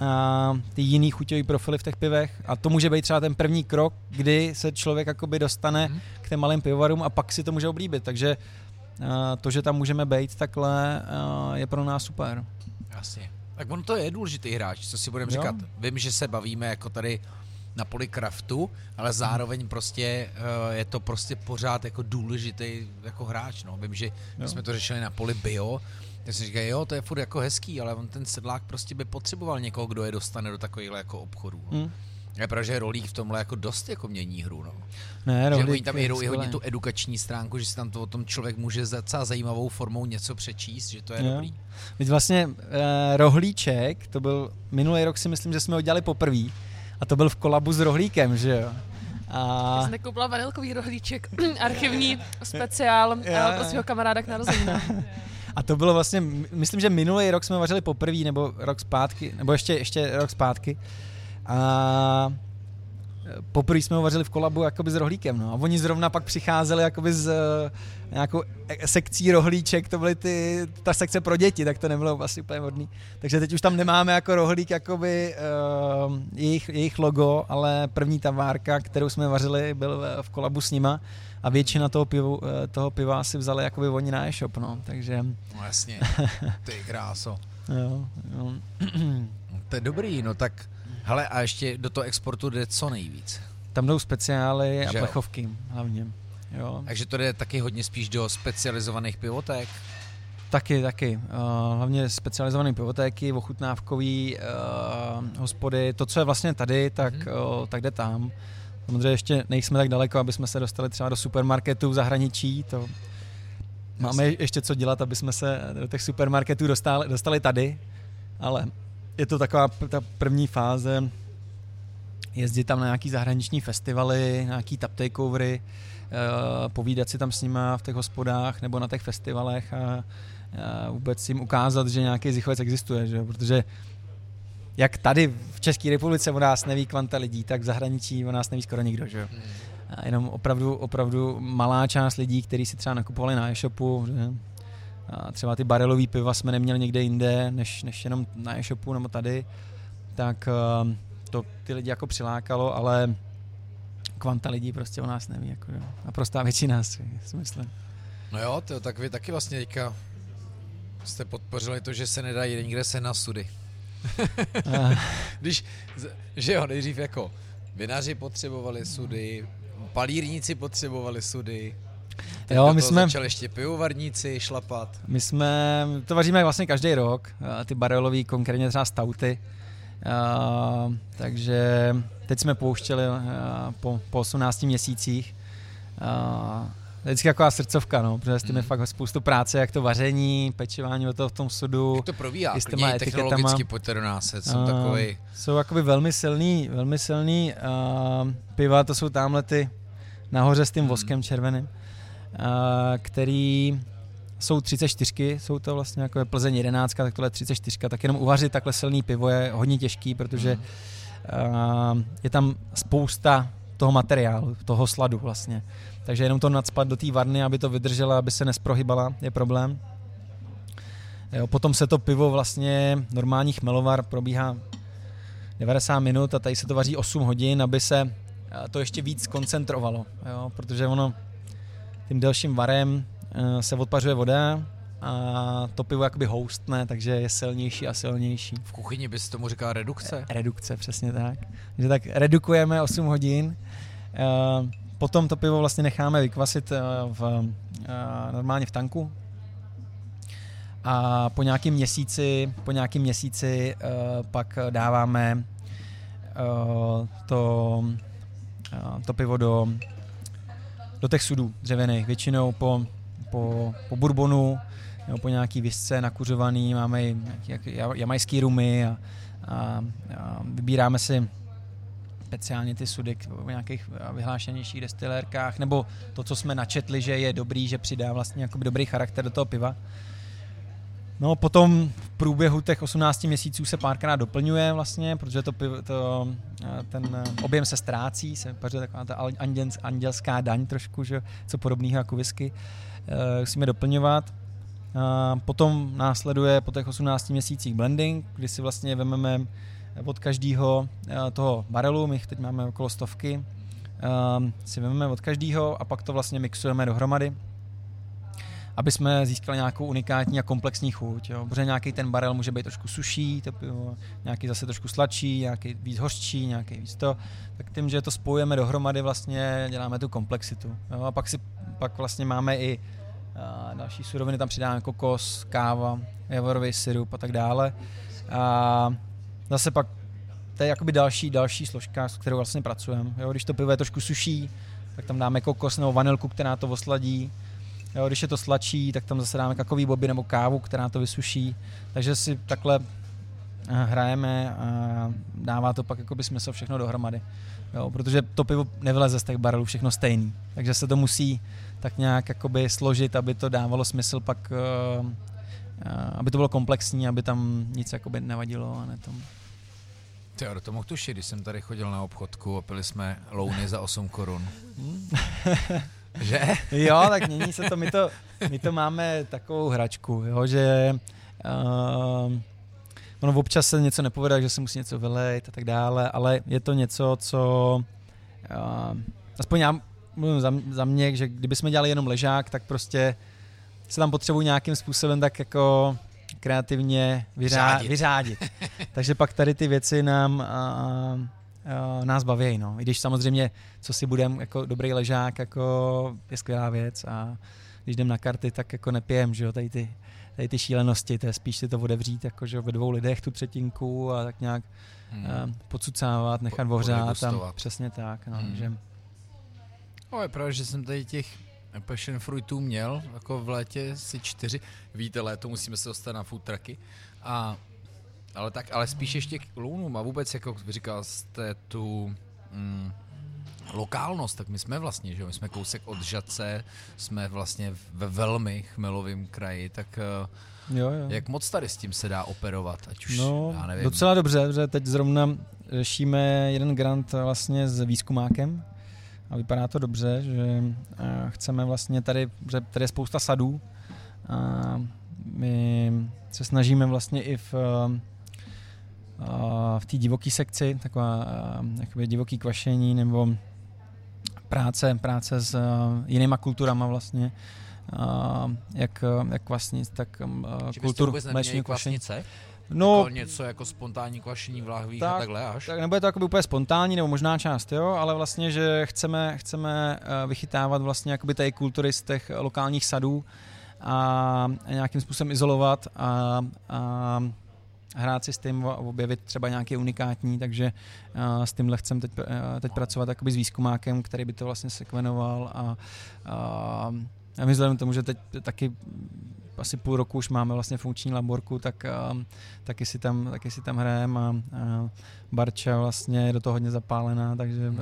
a ty jiný chuťový profily v těch pivech a to může být třeba ten první krok, kdy se člověk jakoby dostane
Mhm.
k těm malým pivovarům a pak si to může oblíbit, takže a, to, že tam můžeme být takhle, a, je pro nás super.
Jasně. Tak on to je důležitý hráč, co si budeme říkat. Vím, že se bavíme jako tady na poli kraftu, ale zároveň prostě eh, je to prostě pořád jako důležitý jako hráč. No. Vím, že my
Jo.
jsme to řešili na poli bio, tak si říkají, jo, to je furt jako hezký, ale on ten sedlák prostě by potřeboval někoho, kdo je dostane do takovýchhle jako obchodů. No.
Hm.
Je pravda, že Rolík v tomhle jako dost jako mění hru. No.
Ne,
Že
Rohlík
oni tam jedou i hodně tu edukační stránku, že si tam to o tom člověk může za docela zajímavou formou něco přečíst, že to je
Jo.
dobrý.
Teď vlastně uh, rohlíček, to byl minulý rok si myslím, že jsme ho dělali poprvé a to byl v kolabu s rohlíkem, že jo.
Já
A
jsem koupila vanilkový rohlíček, (clears throat) archivní speciál
jo.
pro svého kamaráda k narozeninám. (laughs)
A to bylo vlastně, myslím, že minulý rok jsme vařili poprvé, nebo rok zpátky, nebo ještě, ještě rok zpátky. A poprvé jsme ho vařili v kolabu jakoby s rohlíkem, no. A oni zrovna pak přicházeli jakoby z eh, nějakou e- sekcí rohlíček, to byly ty, ta sekce pro děti, tak to nebylo asi úplně hodný. Takže teď už tam nemáme jako rohlík jakoby uh, jejich, jejich logo, ale první ta várka, kterou jsme vařili, byl v kolabu s nima a většina toho, pivu, eh, toho piva si vzali jakoby oni na e-shop, no. Takže
No jasně, (laughs) ty kráso.
jo, jo.
To je dobrý, no tak, hele a ještě do toho exportu jde co nejvíc.
Tam jdou speciály a plechovky hlavně. Jo.
Takže to jde taky hodně spíš do specializovaných pivotek.
Taky, taky. Uh, hlavně specializované pivotéky, ochutnávkový uh, hospody. To, co je vlastně tady, tak,
Mhm.
uh, tak jde tam. Samozřejmě ještě nejsme tak daleko, aby jsme se dostali třeba do supermarketů v zahraničí. To máme
Jasně.
ještě co dělat, aby jsme se do těch supermarketů dostali, dostali tady. Ale je to taková ta první fáze, jezdit tam na nějaký zahraniční festivaly, nějaký tap takeovery, eh, povídat si tam s nima v těch hospodách nebo na těch festivalech a, vůbec jim ukázat, že nějaký zichovec existuje, že? protože jak tady v České republice o nás neví kvanta lidí, tak v zahraničí o nás neví skoro nikdo. Že? jo? A jenom opravdu, opravdu malá část lidí, kteří si třeba nakupovali na e-shopu, že? A třeba ty barelový piva jsme neměli někde jinde, než, než jenom na e-shopu nebo tady, tak eh, to ty lidi jako přilákalo, ale kvanta lidí prostě o nás neví. Jako, jo. A prostá většina si, si myslím.
No jo, to, tak vy taky vlastně teďka jste podpořili to, že se nedají nikde se na sudy. (laughs) Když, že jo, nejdřív jako vinaři potřebovali sudy, palírníci potřebovali sudy, teď
Jo, my jsme-
začali ještě pivovarníci šlapat.
My jsme, to vaříme vlastně každý rok, ty barelový, konkrétně třeba stauty, Uh, takže teď jsme pouštěli uh, po, po 18 měsících. Uh, vždycky taková srdcovka, no, protože s tím je
Mhm.
fakt spoustu práce, jak to vaření, pečování o toho v tom sudu.
Jak to probíhá?
i s těma
technologicky pojďte do nás,
A-
takový.
Jsou jakoby velmi silný, velmi silný uh, piva, to jsou tamhle ty nahoře s tím
Mhm.
voskem červeným, uh, který jsou 34, jsou to vlastně jako je Plzeň 11, tak tohle je 34, tak jenom uvařit takhle silný pivo je hodně těžký, protože uh, je tam spousta toho materiálu, toho sladu vlastně. Takže jenom to nadspat do té varny, aby to vydržela, aby se nesprohybala, je problém. Jo, potom se to pivo vlastně, normální chmelovar probíhá 90 minut a tady se to vaří 8 hodin, aby se to ještě víc koncentrovalo, jo, protože ono tím delším varem eh, se odpařuje voda a to pivo jakoby houstne, takže je silnější a silnější.
V kuchyni bys tomu říkal redukce?
Redukce, přesně tak. Takže tak redukujeme 8 hodin, eh, potom to pivo vlastně necháme vykvasit eh, v, normálně v tanku, a po nějakém měsíci, po nějakém měsíci uh, pak dáváme to, to pivo do, do těch sudů dřevěných. Většinou po, po, po bourbonu nebo po nějaký visce nakuřovaný, máme jamajský rumy a, a, a vybíráme si speciálně ty sudy v nějakých vyhlášenějších destilérkách, nebo to, co jsme načetli, že je dobrý, že přidá vlastně dobrý charakter do toho piva. No potom v průběhu těch 18 měsíců se párkrát doplňuje vlastně, protože to, to eh, ten eh, objem se ztrácí, se paře taková ta andělská daň trošku, že, co podobného jako whisky. E, musíme doplňovat. A potom následuje po těch 18 měsících blending, kdy si vlastně vezmeme od každého toho barelu, my teď máme okolo stovky, si vezmeme od každého a pak to vlastně mixujeme dohromady aby jsme získali nějakou unikátní a komplexní chuť. Jo. Protože nějaký ten barel může být trošku suší, to pivo, nějaký zase trošku sladší, nějaký víc hořčí, nějaký víc to. Tak tím, že to spojujeme dohromady, vlastně děláme tu komplexitu. Jo. A pak, si, pak vlastně máme i a další suroviny, tam přidáme kokos, káva, javorový syrup a tak dále. A zase pak to je jakoby další, další složka, s kterou vlastně pracujeme. Jo, když to pivo je trošku suší, tak tam dáme kokos nebo vanilku, která to osladí. Jo, když je to sladší, tak tam zase dáme kakový boby nebo kávu, která to vysuší. Takže si takhle eh, hrajeme a dává to pak jakoby smysl všechno dohromady. Jo, protože to pivo nevyleze z těch barelů všechno stejný. Takže se to musí tak nějak jakoby složit, aby to dávalo smysl pak, uh, uh, aby to bylo komplexní, aby tam nic jakoby nevadilo a ne tomu.
Ty, to mohl tušit, když jsem tady chodil na obchodku a pili jsme louny za 8 korun. Že? (laughs)
jo, tak mění se to. My to, my to máme takovou hračku, jo, že uh, ono občas se něco nepovede, že se musí něco vylejt a tak dále, ale je to něco, co uh, aspoň já mluvím za, za mě, že kdybychom dělali jenom ležák, tak prostě se tam potřebuji nějakým způsobem tak jako kreativně vyřá, vyřádit. vyřádit. (laughs) Takže pak tady ty věci nám uh, uh, nás baví. No. I když samozřejmě, co si budem, jako dobrý ležák, jako je skvělá věc a když jdem na karty, tak jako nepijem, že jo, tady ty, tady ty šílenosti, to je spíš si to odevřít jako, že ve dvou lidech tu třetinku a tak nějak hmm. uh, pocucávat, nechat po, a přesně tak, no, hmm. že...
No je pravda, že jsem tady těch passion fruitů měl, jako v létě si čtyři, víte, léto musíme se dostat na food trucky a ale tak, ale spíš ještě k lounům a vůbec, jako říkal jste tu mm, lokálnost, tak my jsme vlastně, že jo, my jsme kousek od Žace, jsme vlastně ve velmi chmelovém kraji, tak eh, jo, jo. jak moc tady s tím se dá operovat, ať už,
no,
já nevím.
docela dobře, že teď zrovna řešíme jeden grant vlastně s výzkumákem a vypadá to dobře, že eh, chceme vlastně tady, že tady je spousta sadů. A my se snažíme vlastně i v v té divoké sekci, taková jakoby divoký kvašení nebo práce, práce s jinýma kulturama vlastně, jak, jak kvasnic, tak kultur
mléčního kvašení. No, jako něco jako spontánní kvašení v lahvích tak, a takhle až?
Tak nebude to jako úplně spontánní, nebo možná část, jo, ale vlastně, že chceme, chceme vychytávat vlastně jakoby tady kultury z těch lokálních sadů a nějakým způsobem izolovat a, a hrát si s tím a objevit třeba nějaký unikátní, takže uh, s tímhle chcem teď, uh, teď pracovat jakoby s výzkumákem, který by to vlastně sekvenoval a, a, a my vzhledem k tomu, že teď taky asi půl roku už máme vlastně funkční laborku, tak uh, taky, si tam, taky si tam hrajeme a, a Barča vlastně je do toho hodně zapálená, takže uh,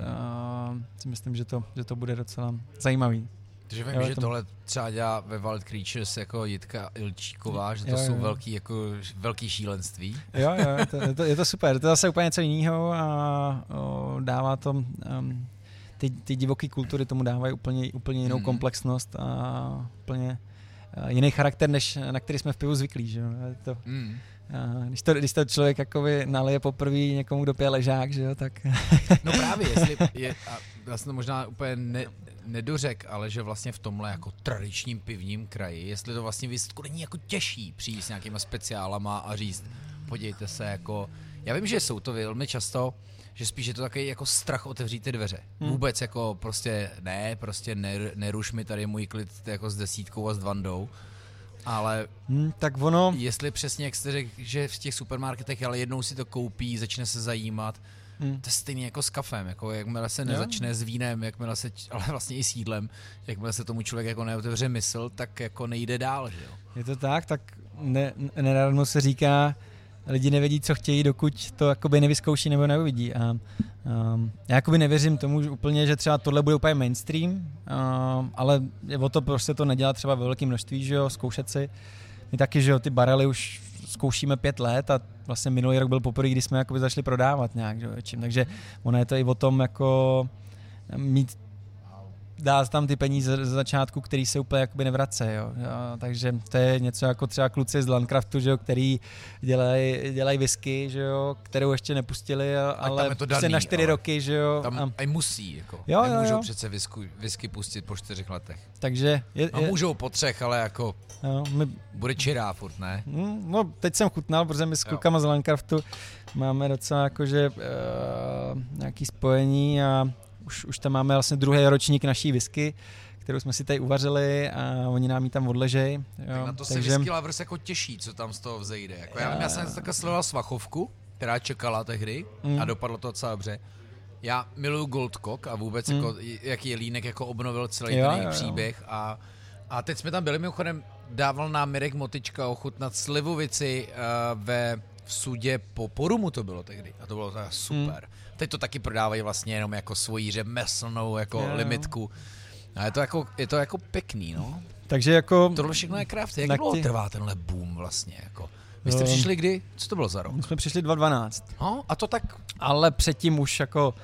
si myslím, že to, že to bude docela zajímavý.
Takže vím,
Jo,
že
to-
tohle třeba dělá ve Wild Creatures jako Jitka Ilčíková, že to
Jo,
jsou
jo.
velký, jako, velký šílenství.
Jo, jo, je to, je, to, je to super. Je to zase úplně něco jiného a o, dává to... Um, ty, ty divoké kultury tomu dávají úplně, úplně jinou
Mhm.
komplexnost a úplně uh, jiný charakter, než na který jsme v pivu zvyklí. Že? jo. Je to,
Mm.
když, to, když to člověk jakoby nalije poprvé někomu, kdo pije ležák, že jo, tak... (laughs)
No právě, (laughs) jestli je, a já jsem to možná úplně ne, nedořek, ale že vlastně v tomhle jako tradičním pivním kraji, jestli to vlastně výsledku není jako těžší přijít s nějakýma speciálama a říct, podívejte se, jako, já vím, že jsou to velmi často, že spíš je to takový jako strach otevřít ty dveře.
Hmm.
Vůbec jako prostě ne, prostě ner, neruš mi tady můj klid jako s desítkou a s dvandou, ale
hm, tak ono...
jestli přesně, jak jste řekl, že v těch supermarketech, ale jednou si to koupí, začne se zajímat,
Hm.
to je stejně jako s kafem, jako jakmile se
Jo.
nezačne s vínem, jakmile se, ale vlastně i s jídlem, jakmile se tomu člověk jako neotevře mysl, tak jako nejde dál, že jo.
Je to tak, tak ne, neradno se říká, lidi nevědí, co chtějí, dokud to jakoby nevyzkouší nebo neuvidí. A, um, já jakoby nevěřím tomu že úplně, že třeba tohle bude úplně mainstream, um, ale je o to prostě to nedělat třeba ve velkém množství, že jo, zkoušet si. My taky, že jo, ty barely už zkoušíme pět let a vlastně minulý rok byl poprvé, kdy jsme jakoby začali prodávat nějak, že jo, čím. Takže ono je to i o tom jako mít dát tam ty peníze z začátku, který se úplně jakoby nevrací, jo. jo. Takže to je něco jako třeba kluci z Landcraftu, že jo, který dělají dělaj whisky, že jo, kterou ještě nepustili, a-
tam
ale
je to
prostě
daný,
na čtyři
ale
roky, že jo.
Tam
A,
a, i musí, jako.
Jo, jo,
Nemůžou
jo.
přece visku, whisky pustit po čtyřech letech.
takže je,
A
je,
můžou po třech, ale jako
jo, my,
bude čirá furt, ne?
hm, no, teď jsem chutnal, protože my s klukama z Landcraftu máme docela jakože uh, nějaký spojení a už, už tam máme vlastně druhý ročník naší whisky, kterou jsme si tady uvařili a oni nám ji tam odležej.
Tak na to se
takže,
whisky lovers jako těší, co tam z toho vzejde. Jako já, vím, já jsem takhle sledoval Svachovku, která čekala tehdy
Mm.
a dopadlo to docela dobře. Já miluju Goldcock a vůbec
Mm.
jako, jaký Línek jako obnovil celý
Jo,
ten
jo, jo.
příběh a, a teď jsme tam byli, mimochodem dával nám Mirek Motička ochutnat slivovici uh, ve v sudě po Porumu to bylo tehdy a to bylo tak super. Teď to taky prodávají vlastně jenom jako svoji řemeslnou jako
jo.
limitku. A je to jako, je to jako pěkný, no.
takže jako
Tohle všechno je craft. Jak dlouho trvá tenhle boom vlastně? Jako? Vy jste přišli kdy? Co to bylo za rok?
my jsme přišli 2012,
No, a to tak
ale předtím už jako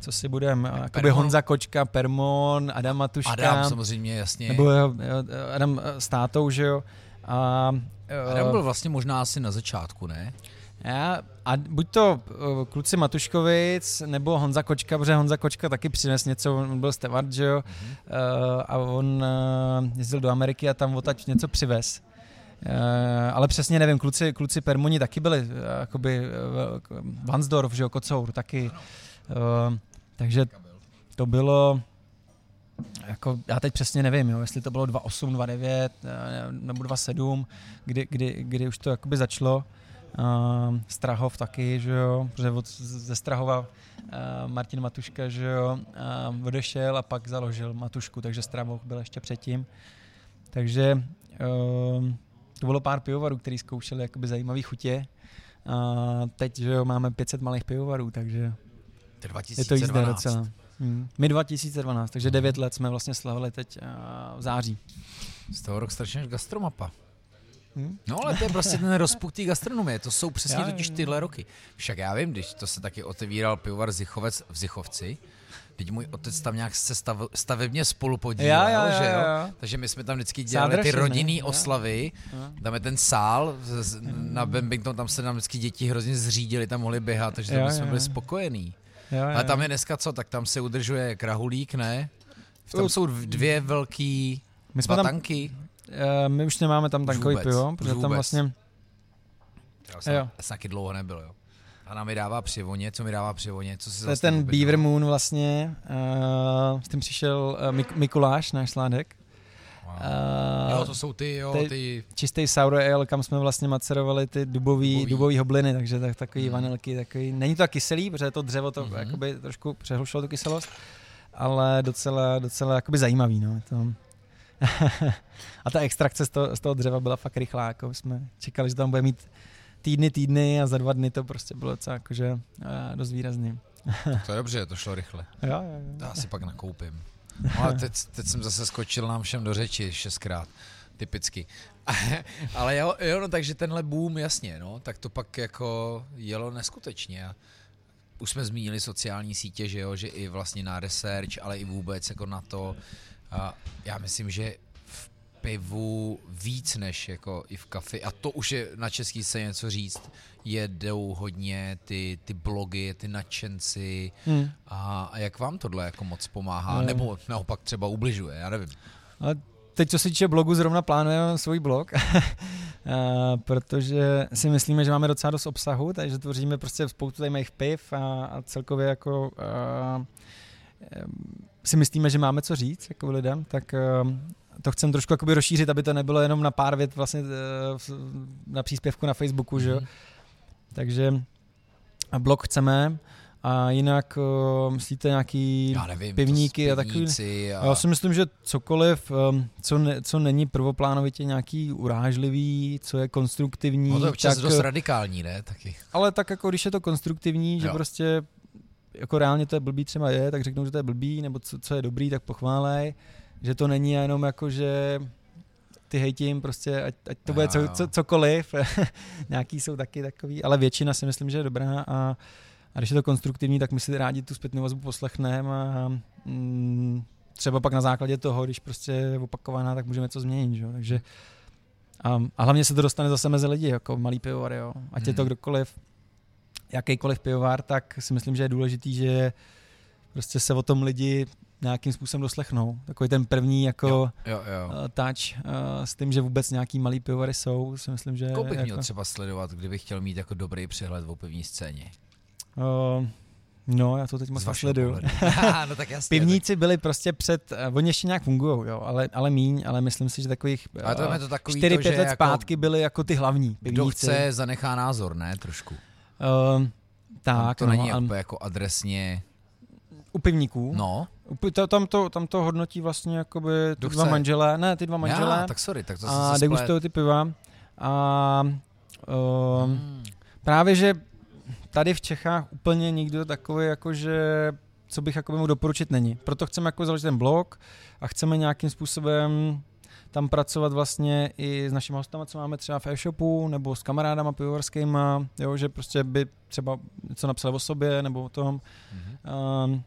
co si budeme, jakoby. Honza Kočka, Permon, Adam Matuška,
Adam samozřejmě, jasně.
nebo jo, Adam eh, s tátou, že jo. A, eh,
Adam byl vlastně možná asi na začátku, ne?
Já, a buď to uh, kluci Matuškovic, nebo Honza Kočka, protože Honza Kočka taky přines něco, on byl steward, že jo,
Mhm.
uh, a on uh, jezdil do Ameriky a tam otač něco přivez. Uh, ale přesně nevím, kluci, kluci Permoni taky byli, uh, jakoby uh, Vansdorf, že jo, Kocour taky. Uh, takže to bylo, jako, já teď přesně nevím, jo, jestli to bylo 2.8, 2.9 eh, nebo 2.7, kdy, kdy, kdy už to jakoby začalo. Uh, Strahov taky, že jo, protože od, ze Strahova uh, Martin Matuška, že jo, uh, odešel a pak založil Matušku, takže Strahov byl ještě předtím. Takže uh, to bylo pár pivovarů, který zkoušeli jakoby zajímavý chutě. A teď, že jo, máme 500 malých pivovarů, takže
To je
je to jízda
2012.
docela. Hmm. My 2012, takže 9 let jsme vlastně slavili teď uh, v září.
Z toho rok strašně gastromapa.
Hmm?
No ale to je prostě ten rozpuk té gastronomie, to jsou přesně
Já-
totiž tyhle roky. Však já vím, když to se taky otevíral pivovar Zichovec v Zichovci, teď můj otec tam nějak se stav, stavebně spolu podílel,
Já, já, já,
že jo?
já.
Takže my jsme tam vždycky dělali
Sádra
ty
Jo.
oslavy, je ten sál z- z- na Bembington, tam se nám vždycky děti hrozně zřídili, tam mohli běhat, takže tam my jsme
jo,
byli spokojení.
Jo, jo,
Ale tam je dneska co, tak tam se udržuje krahulík, ne? Tam jsou dvě velký
my jsme
dva
tam,
tanky.
My už nemáme tam
Už
tankový
vůbec,
pivo, protože tam
vůbec.
vlastně,
Já jsem,
Jo.
taky dlouho nebyl, jo. A nám mi dává přivoně, co mi dává přivoně, co si
to je
zase
ten? Beaver Moon vlastně, uh, s tím přišel uh, Mik- Mikuláš, náš sládek.
Wow.
Uh,
Jo, to jsou ty, jo,
ty-
ty,
čistý sour ale, kam jsme vlastně macerovali ty dubový,
Dubový.
dubový hobliny, takže tak, takový
Mhm.
vanilky, takový, není to tak kyselý, protože to dřevo to
Mhm.
jakoby trošku přehlušilo tu kyselost, ale docela, docela jakoby zajímavý, no. To... (laughs) a ta extrakce z toho, z toho dřeva byla fakt rychlá, jako jsme čekali, že tam bude mít týdny, týdny a za dva dny to prostě bylo docela jakože uh, dost výrazný.
to je dobře, to šlo rychle.
Jo, jo,
To
jo.
já si pak nakoupím. No a teď, teď jsem zase skočil nám všem do řeči šestkrát. Typicky. (laughs) Ale jo, jo no, takže tenhle boom, jasně, no, tak to pak jako jelo neskutečně. A už jsme zmínili sociální sítě, že jo, že i vlastně na research, ale i vůbec jako na to. A já myslím, že v pivu víc než jako i v kafi, a to už je na český scéně něco říct, jedou hodně ty, ty blogy, ty nadšenci
Hmm.
a, a jak vám tohle jako moc pomáhá,
No.
nebo naopak třeba ubližuje, já nevím.
Ale teď, co se týče blogu, zrovna plánujeme svůj blog, (laughs) a, protože si myslíme, že máme docela dost obsahu, takže tvoříme prostě spoustu zajímavých piv a, a celkově jako a, si myslíme, že máme co říct jako lidem, tak em, to chcem trošku jakoby rozšířit, aby to nebylo jenom na pár vět vlastně eh, na příspěvku na Facebooku, že jo.
Mhm.
Takže blog chceme a jinak uh, myslíte nějaký...
Já nevím,
pivníky a takový- A já si myslím, že cokoliv, um, co, ne, co není prvoplánovitě nějaký urážlivý, co je konstruktivní,
No to je občas
tak,
dost radikální, ne? Taky.
ale tak jako když je to konstruktivní, že
Jo.
prostě jako reálně to je blbý třeba je, tak řeknou, že to je blbý, nebo co, co je dobrý, tak pochválej, že to není jenom jako, že ty hejtím prostě, ať, ať to
Jo,
bude co,
jo.
co, cokoliv, (laughs) nějaký jsou taky takový, ale většina si myslím, že je dobrá a, a když je to konstruktivní, tak my si rádi tu zpětnou vazbu poslechneme a mm, třeba pak na základě toho, když prostě je opakovaná, tak můžeme něco změnit, že? jo? takže a, a hlavně se to dostane zase mezi lidi, jako malý pivovar, jo. ať je to
Mhm.
kdokoliv, jakýkoliv pivovar, tak si myslím, že je důležitý, že prostě se o tom lidi nějakým způsobem doslechnou. Takový ten první jako
Jo, jo, jo.
uh, touch uh, s tím, že vůbec nějaký malý pivovary jsou, si myslím, že...
Koho bych
jako,
měl třeba sledovat, kdybych chtěl mít jako dobrý přehled o pivní scéně?
uh, no, já to teď moc nesleduju.
pohledu. (laughs) (laughs) no tak jasně.
Pivníci byli prostě před, uh, oni ještě nějak fungují, jo, ale, ale míň, ale myslím si, že takových
tak, takový
4-5
to, že
let
jako
zpátky byli jako ty hlavní
Kdo
pivníci.
chce, zanechá názor, ne? Trošku.
Uh, tak,
to
no,
není
a
jako, adresně,
u pivníků.
no.
To, tam, to, tam to hodnotí vlastně jakoby ty
Kdo
dva manželé, ne, ty dva manželé
Já, tak sorry, tak to
a
se
degustují ty piva. A um,
Hmm.
právě, že tady v Čechách úplně nikdo takový, jakože, co bych jako mohl doporučit, není. Proto chceme jako založit ten blog a chceme nějakým způsobem tam pracovat vlastně i s našimi hostama, co máme třeba v e-shopu, nebo s kamarádama pivovarskýma, jo, že prostě by třeba něco napsali o sobě, nebo o tom,
Mhm.
um,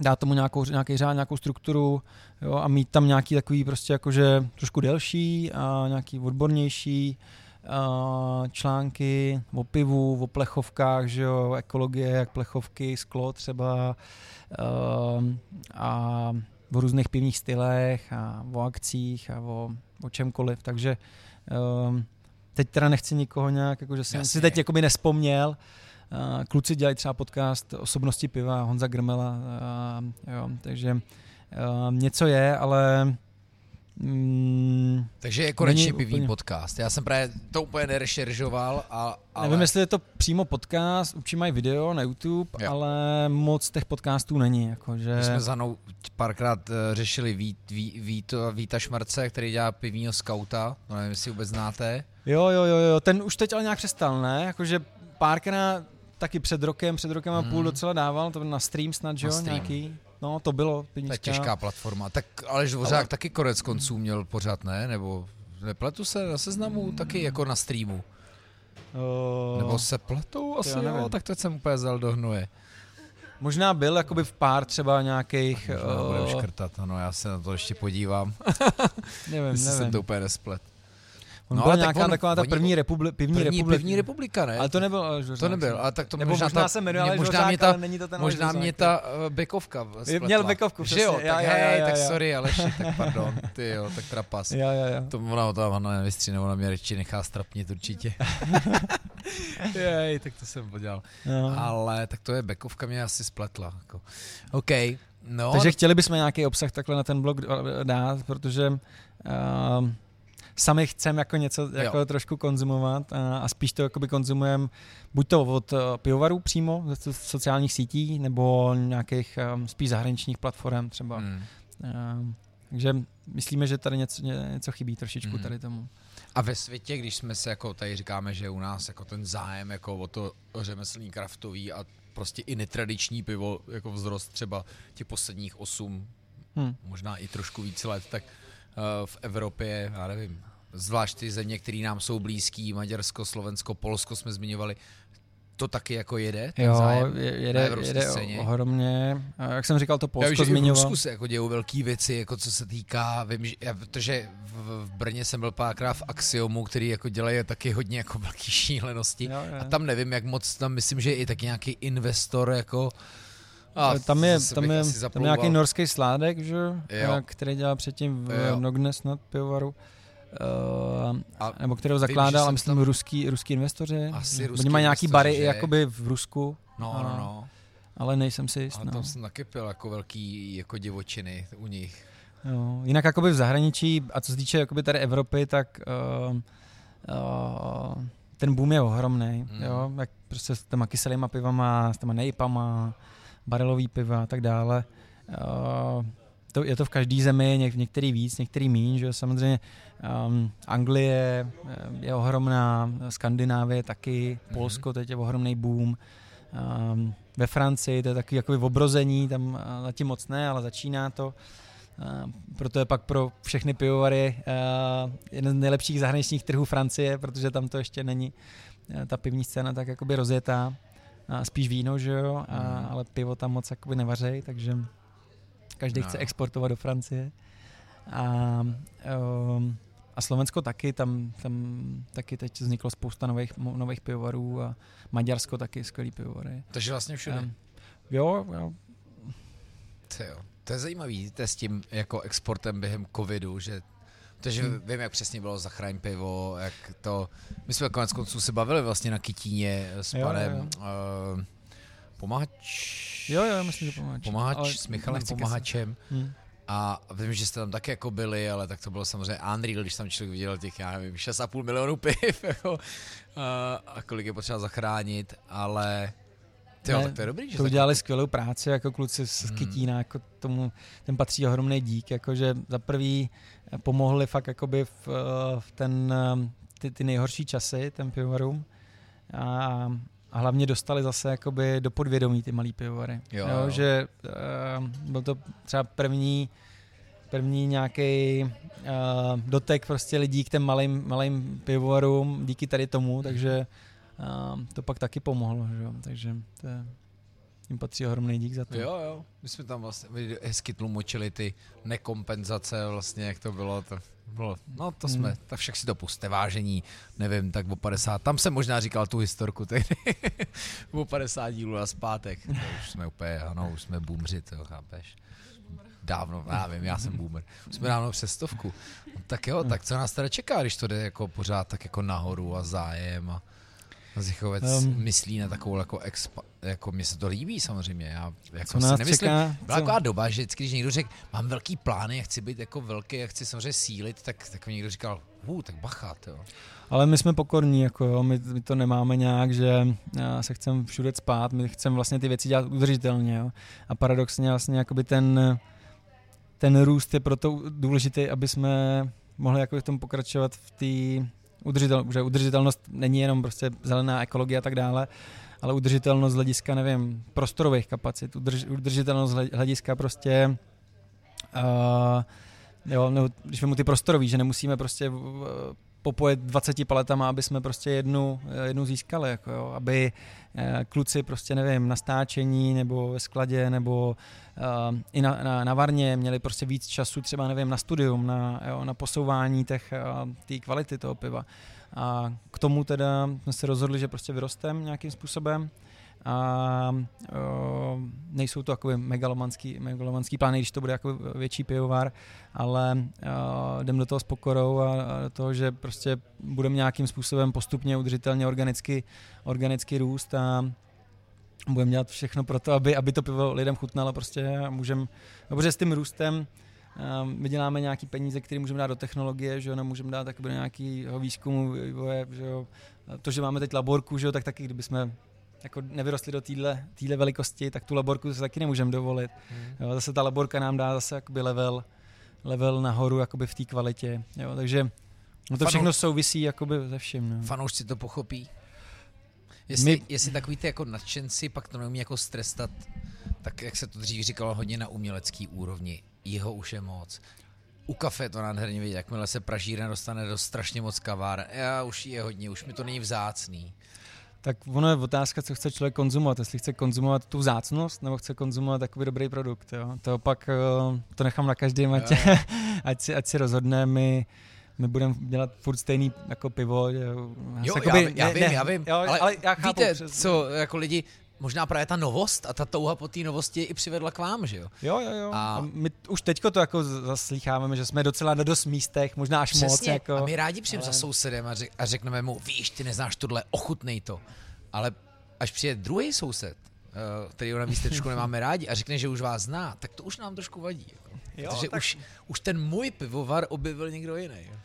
dát tomu nějakou, nějaký řád, nějakou strukturu jo, a mít tam nějaký takový prostě jakože trošku delší a nějaký odbornější uh, články o pivu, o plechovkách, že jo, ekologie, jak plechovky, sklo třeba um, a o různých pivních stylech a o akcích a o, o čemkoliv, takže um, teď teda nechci nikoho nějak, jako že jsem
Jasně.
si teď jakoby nespomněl, Uh, kluci dělají třeba podcast Osobnosti piva, Honza Grmela, uh, jo, takže uh, něco je, ale mm,
Takže je konečně pivní
úplně-
podcast. Já jsem právě to úplně nerešeržoval, a, ale...
nevím, jestli je to přímo podcast, určitě mají video na YouTube,
Jo.
ale moc těch podcastů není, jako, že...
My jsme za mnou párkrát uh, řešili Vít, Ví, Víto, Víta Šmarce, který dělá pivního skauta, no nevím, jestli vůbec znáte.
Jo, jo, jo, jo, ten už teď ale nějak přestal, ne? Jakože párkrát taky před rokem, před rokem a půl
Hmm.
docela dával, to na stream snad, že jo, nějaký. No, to bylo.
To je těžká platforma. Tak Aleš Dvořák
Ale-
taky konec konců měl pořád, ne? Nebo nepletu se na seznamu taky jako na streamu.
Uh,
Nebo se pletou? Asi jo,
nevím.
tak to jsem úplně zal do hnuje.
Možná byl jakoby v pár třeba nějakých,
Možná
uh,
škrtat, ano, já se na to ještě podívám, (laughs)
nevím,
jestli jsem
nevím.
to úplně nesplet.
On
No,
byla
ale tak
nějaká
on-
taková ta první, republi, pivní,
První,
republika.
první republika, ne?
Ale to nebyl Aleš Dvořák.
to nebyl, ale tak to
Nebo
možná,
možná,
ta,
se jmenuje
možná mě ta,
ale není to ten
možná
Dvořák.
mě ta uh, bekovka spletla.
Měl bekovku,
Že jo,
přesně,
tak
já, já,
hej,
já,
tak
já.
sorry Aleši, tak pardon, ty jo, tak trapas.
Jo, jo, jo.
To ona tam ona nevystříne, ona mě radši nechá strapnit určitě. (laughs) Jej, tak to jsem podělal.
jo.
Ale tak to je bekovka mě asi spletla. Jako. OK, no.
Takže chtěli bychom nějaký obsah takhle na ten blog eh, dát, protože uh, sami chceme jako něco jako
Jo.
trošku konzumovat a, a spíš to jakoby konzumujeme buď to od uh, pivovarů přímo ze so- sociálních sítí nebo nějakých um, spíš zahraničních platform třeba.
Hmm.
Um, takže myslíme, že tady něco, ně- něco chybí trošičku
Mhm.
tady tomu.
A ve světě, když jsme se jako tady říkáme, že u nás jako ten zájem jako o to řemeslný kraftový a prostě i netradiční pivo jako vzrost třeba těch posledních 8
Hmm.
možná i trošku víc let, tak uh, v Evropě, já nevím, zvlášť ty země, které nám jsou blízký, Maďarsko, Slovensko, Polsko jsme zmiňovali, to taky jako jede? ten
Jo,
zájem
je-
na
jede, jede
scéně?
ohromně. A Jak jsem říkal, to
Já
Polsko
že i v
zmiňoval.
Rusku se jako dějou velké věci, jako co se týká, vím, že, já, protože v, v Brně jsem byl párkrát v Axiomu, který jako dělají taky hodně jako velký šílenosti.
Jo, jo.
A tam nevím, jak moc, tam myslím, že je i tak nějaký investor jako... A
tam je, tam je, tam je nějaký norský sládek, že? jo, a který dělal předtím v
Jo.
Nognes nad pivovaru. Uh,
A
nebo kterého
vím,
zakládal, a
jsem
myslím,
tam-
ruský, ruský investoři.
Asi
Oni
ruský
mají nějaký
investoři,
bary
že?
jakoby v Rusku,
No, no, no.
ale nejsem si jist.
A
No.
tam jsem taky pil jako velký jako divočiny u nich.
Jo. Jinak jakoby v zahraničí, a co se týče jakoby tady Evropy, tak uh, uh, ten boom je ohromný.
Mm.
Jo? Jak prostě s těma kyselýma pivama, s těma nejpama, barelový piva a tak dále. Uh, to, je to v každé zemi, něk, některý víc, některý míň, že samozřejmě um, Anglie eh, je ohromná, Skandinávie taky,
Mhm.
Polsko teď je ohromný boom, um, ve Francii to je takový jakoby v obrození, tam uh, zatím moc ne, ale začíná to. Uh, proto je pak pro všechny pivovary uh, jeden z nejlepších zahraničních trhů Francie, protože tam to ještě není uh, ta pivní scéna tak jakoby rozjetá. A spíš víno, že jo, a,
Mhm.
ale pivo tam moc jakoby nevařej, takže každý
No.
chce exportovat do Francie. A, um, a Slovensko taky, tam, tam taky teď vzniklo spousta nových, nových pivovarů a Maďarsko taky skvělý pivovary.
Takže vlastně všude.
Um, jo, jo,
To, jo. to je zajímavý, to je s tím jako exportem během covidu, že takže
Hmm.
vím, jak přesně bylo zachraň pivo, jak to, my jsme konec konců se bavili vlastně na Kytíně s
Jo,
panem
jo.
Uh, Pomahač,
jo, jo, myslím, že pomáhač.
Pomahač
Ale
s Michalem
nechci kecat.
Pomahačem
Hm.
a vím, že jste tam taky jako byli, ale tak to bylo samozřejmě unreal, když tam člověk viděl těch, já nevím, 6,5 milionů piv, (laughs) jako, a, a kolik je potřeba zachránit, ale tyjo,
Ne,
tak to je dobrý, že
To
tak-
udělali skvělou práci, jako kluci z
Hmm.
Kytína, jako tomu, ten patří ohromný dík, jakože za prvý eh, pomohli fakt jakoby v, eh, v ten, eh, ty, ty nejhorší časy, ten pivovarům a, a hlavně dostali zase jakoby do podvědomí ty malý pivovary.
Jo, jo.
Že uh, byl to třeba první první nějaký uh, dotek prostě lidí k těm malým, malým pivovarům díky tady tomu, takže uh, to pak taky pomohlo, že? jo. takže to je, jim patří ohromný dík za to.
Jo, jo, my jsme tam vlastně hezky tlumočili ty nekompenzace vlastně, jak to bylo, to bylo, no to jsme,
Hmm.
tak však si to puste, vážení, nevím, tak o 50, tam jsem možná říkal tu historku tehdy, (laughs) o 50 dílů na zpátek, to už jsme úplně, ano, už jsme boomři, to chápeš. Dávno, já vím, já jsem boomer. Už jsme dávno přes stovku. No, tak jo, tak co nás teda čeká, když to jde jako pořád tak jako nahoru a zájem a Zichovec um, myslí na takovou jako expa, jako mně se to líbí samozřejmě, já jako
Co
si
nás
nemyslím,
čeká?
byla
Co?
taková doba, že vždycky, když někdo řekl, mám velký plány, já chci být jako velký, já chci samozřejmě sílit, tak, tak mi někdo říkal, hů, tak bacha, jo.
Ale my jsme pokorní, jako jo, my, my to nemáme nějak, že a, se chceme všude spát, my chceme vlastně ty věci dělat udržitelně, jo. A paradoxně vlastně jakoby ten, ten růst je proto důležitý, aby jsme mohli jako v tom pokračovat v té udržitel, že udržitelnost není jenom prostě zelená ekologie a tak dále, ale udržitelnost z hlediska, nevím, prostorových kapacit, udrž, udržitelnost z hlediska prostě uh, jo, nebo když mu ty prostorový, že nemusíme prostě popojet 20 paletama, aby jsme prostě jednu, jednu získali, jako jo, aby eh, kluci prostě nevím, na stáčení nebo ve skladě nebo uh, i na, na, na varně měli prostě víc času třeba nevím na studium, na, jo, na posouvání těch, uh, kvality toho piva. A k tomu teda jsme se rozhodli, že prostě vyrostem nějakým způsobem a uh, nejsou to takové megalomanský, megalomanský plány, když to bude jako větší pivovar, ale uh, jdem do toho s pokorou a, do toho, že prostě budeme nějakým způsobem postupně udržitelně organicky, organicky růst a budeme dělat všechno pro to, aby, aby to pivo lidem chutnalo prostě a můžeme, protože s tím růstem um, my děláme nějaký peníze, které můžeme dát do technologie, že jo, nemůžeme dát taky do nějakého výzkumu, vývoje, že jo. To, že máme teď laborku, že jo, tak taky, kdyby jsme jako nevyrostli do téhle velikosti, tak tu laborku se taky nemůžeme dovolit. Jo, zase ta laborka nám dá zase jakoby level, level nahoru jakoby v té kvalitě. Jo, takže no to všechno souvisí jakoby ze vším. No.
Fanoušci to pochopí. Jestli,
My-
jestli takový ty jako nadšenci pak to neumí jako strestat, tak jak se to dřív říkalo hodně na umělecký úrovni. jeho už je moc. U kafe to nádherně vidět, jakmile se pražíren dostane do strašně moc kavár. Já už je hodně, už mi to není vzácný.
Tak ono je otázka, co chce člověk konzumovat. Jestli chce konzumovat tu vzácnost, nebo chce konzumovat takový dobrý produkt. Jo? To pak uh, to nechám na každém, ať, (laughs) ať, si, ať si rozhodne. My, my budeme dělat furt stejný jako pivo.
Jo, jakoby, já, já vím, ne, já vím, jo, ale, ale já chápu, víte, přes... co jako lidi, možná právě ta novost a ta touha po té novosti i přivedla k vám, že jo?
Jo, jo, jo. A, a my už teďko to jako zaslýcháváme, že jsme docela na dost místech, možná až Přesně. moc. Jako,
a my rádi přijím ale... za sousedem a, řek, a řekneme mu, víš, ty neznáš tohle, ochutnej to. Ale až přijde druhý soused, uh, který na místečku (laughs) nemáme rádi a řekne, že už vás zná, tak to už nám trošku vadí. Jako. Jo, Protože tak... už, už ten můj pivovar objevil někdo jiný. Jako.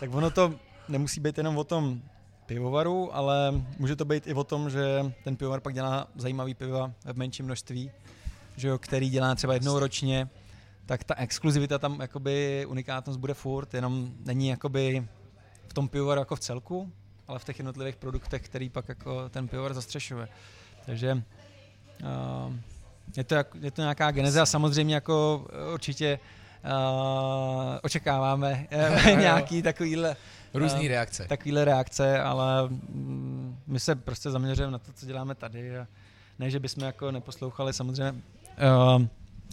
Tak ono to nemusí být jenom o tom pivovaru, ale může to být i o tom, že ten pivovar pak dělá zajímavý piva v menším množství, že jo, který dělá třeba jednou ročně, tak ta exkluzivita tam, jakoby unikátnost bude furt, jenom není jakoby v tom pivovaru jako v celku, ale v těch jednotlivých produktech, který pak jako ten pivovar zastřešuje. Takže uh, je, to, je to nějaká geneze a samozřejmě jako určitě uh, očekáváme (laughs) uh, nějaký takovýhle
Různý reakce.
Takovýhle reakce, ale mm, my se prostě zaměřujeme na to, co děláme tady a ne, že bychom jako neposlouchali samozřejmě uh,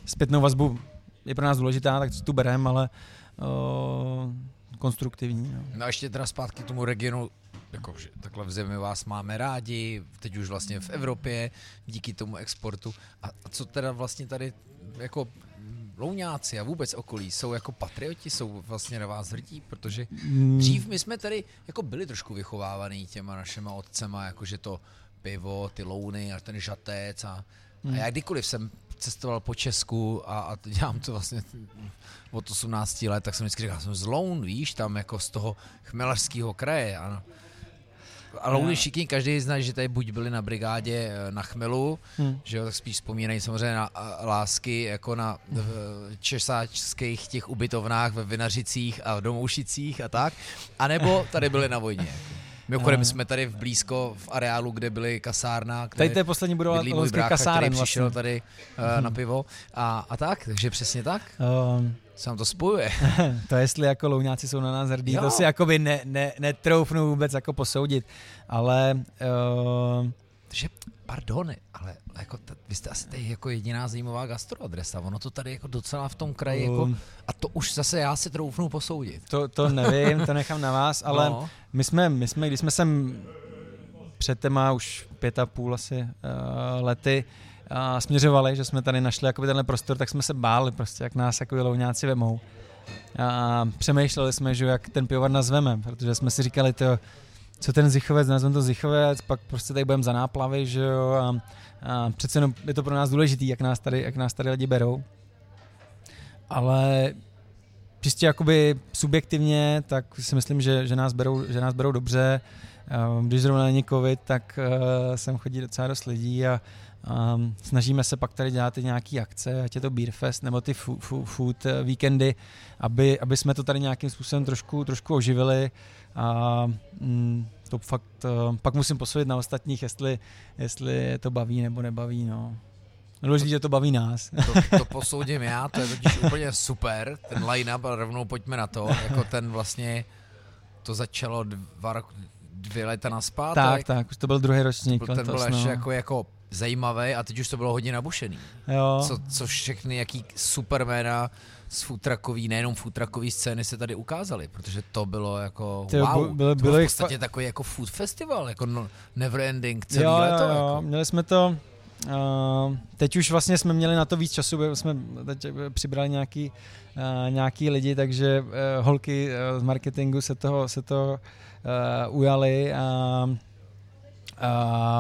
zpětnou vazbu je pro nás důležitá, tak tu bereme, ale uh, konstruktivní. No.
no a ještě teda zpátky k tomu regionu, jako, že takhle v zemi vás máme rádi, teď už vlastně v Evropě, díky tomu exportu. A, a co teda vlastně tady jako Louňáci a vůbec okolí jsou jako patrioti, jsou vlastně na vás hrdí, protože hmm. dřív my jsme tady jako byli trošku vychovávaný těma našima otcema, jakože to pivo, ty louny a ten žatec a, hmm. a já kdykoliv jsem cestoval po Česku a, a dělám to vlastně od 18 let, tak jsem vždycky říkal, jsem z Loun, víš, tam jako z toho chmelařského kraje. Ano a Louny všichni, každý zná, že tady buď byli na brigádě eh, na chmelu, hmm. že jo, tak spíš vzpomínají samozřejmě na eh, lásky jako na česáčských těch ubytovnách ve Vinařicích a v Domoušicích a tak, anebo tady byli na vojně. Jako. Mimochodem, my jsme tady v blízko v areálu, kde byly kasárna. Kde
tady to je poslední budova
brácha, kasáren, který přišel vlastně. tady uh, na pivo. A, a tak, takže přesně tak. Um, se nám to spojuje. (laughs)
to jestli jako louňáci jsou na nás hrdí, jo. to si jakoby ne, ne, netroufnu vůbec jako posoudit, ale... Uh,
že, pardon, ale jako t- vy jste asi tady jako jediná zajímavá gastroadresa, ono to tady jako docela v tom kraji um, jako, a to už zase já si troufnu posoudit.
To, to nevím, to nechám na vás, (laughs) ale no. my, jsme, my jsme, když jsme sem před téma už pět a půl asi uh, lety uh, směřovali, že jsme tady našli jakoby tenhle prostor, tak jsme se báli prostě, jak nás jako louňáci vemou. A přemýšleli jsme, že jak ten pivovar nazveme, protože jsme si říkali, to, co ten zichovec, nazveme to zichovec, pak prostě tady budeme za náplavy, že jo, a, a přece jenom je to pro nás důležitý, jak nás tady, jak nás tady lidi berou. Ale čistě jakoby subjektivně, tak si myslím, že, že, nás, berou, že nás berou dobře. Když zrovna není covid, tak uh, sem chodí docela dost lidí a um, snažíme se pak tady dělat i nějaké akce, ať je to Beer Fest nebo ty food, food, food víkendy, aby, aby jsme to tady nějakým způsobem trošku, trošku oživili a mm, to fakt, uh, pak musím posoudit na ostatních, jestli, jestli to baví nebo nebaví, no. Důležitý, že to baví nás.
To, to posoudím já, to je totiž úplně super, ten line-up a rovnou pojďme na to, jako ten vlastně, to začalo dva dvě leta naspát.
Tak, tak, už to byl druhý ročník.
Ten byl no. ještě jako, jako zajímavý a teď už to bylo hodně nabušený.
Jo.
Co, co všechny, jaký superména z futrakový, nejenom futrakový scény se tady ukázaly, protože to bylo jako Ty, wow, bylo, to bylo v podstatě fa- takový jako food festival, jako no, never ending celý jo, leto. Jo, jako.
Měli jsme to, uh, teď už vlastně jsme měli na to víc času, jsme teď přibrali nějaký, uh, nějaký lidi, takže uh, holky uh, z marketingu se toho, se to uh, ujali a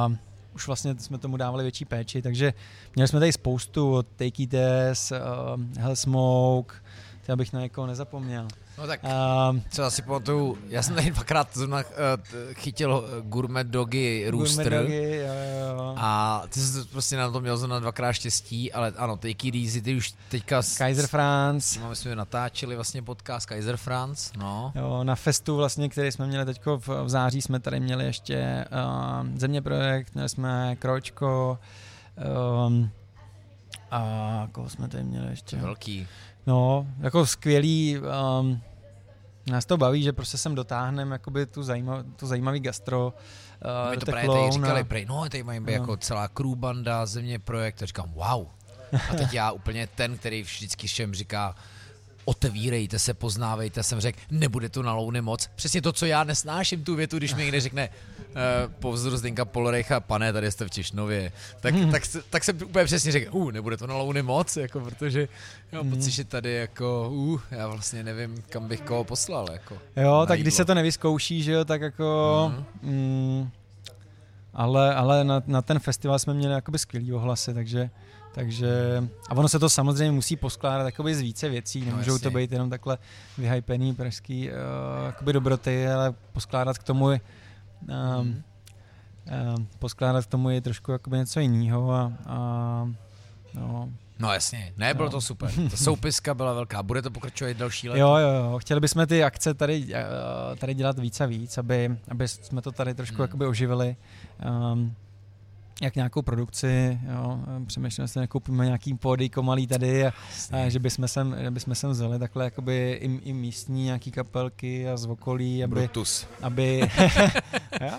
uh, už vlastně jsme tomu dávali větší péči, takže měli jsme tady spoustu od Take It As, uh, Hell Smoke, já bych na někoho nezapomněl.
No tak, co asi pamatuju, já jsem tady dvakrát zrovna uh, chytil eh, gourmet dogy rooster. Gourmet dogy, jo, jo. A ty jsi prostě na to měl zrovna dvakrát štěstí, ale ano, Take It Easy, ty už teďka...
S, Kaiser France.
No, my jsme natáčeli vlastně podcast Kaiser France, no.
Jo, na festu vlastně, který jsme měli teďko v, v září, jsme tady měli ještě uh, Země projekt, měli jsme Kročko, um, A koho jsme tady měli ještě?
Velký.
No, jako skvělý, um, nás to baví, že prostě sem dotáhneme jakoby tu, zajímav, tu zajímavý gastro. Uh,
My to právě tady říkali, prej, no, tady mají
No.
jako celá crew banda, země projekt, a říkám, wow. A teď já úplně ten, který vždycky všem říká, otevírejte se, poznávejte, jsem řekl, nebude tu na louny moc. Přesně to, co já nesnáším tu větu, když mi někde řekne uh, po vzoru Zdenka Polorejcha, pane, tady jste v Tišnově, tak, tak, se- tak jsem úplně přesně řekl, uh, nebude to na louny moc, jako, protože já mám pocit, že tady jako, uh, já vlastně nevím, kam bych koho poslal, jako.
Jo, tak když
jídlo.
se to nevyzkouší, že jo, tak jako... Mm, ale ale na, na ten festival jsme měli jakoby skvělý ohlasy, takže, takže... A ono se to samozřejmě musí poskládat jakoby z více věcí, nemůžou
jasně.
to být jenom takhle vyhypený pražský uh, jakoby dobroty, ale poskládat k tomu um, um, poskládat k tomu je trošku jakoby něco jiného a, a no,
No jasně, ne, bylo
No.
to super. Ta (laughs) soupiska byla velká, bude to pokračovat i další let.
Jo, jo, jo. Chtěli bychom ty akce tady, eh, tady dělat víc a víc, aby, aby jsme to tady trošku
hmm.
jakoby oživili. Um, jak nějakou produkci, jo, přemýšlíme si, nekoupíme nějaký pódejko malý tady a, a že bychom sem, že bychom sem vzali takhle jakoby i, i místní nějaký kapelky a z okolí, aby,
Brutus.
aby (laughs) (laughs) jo?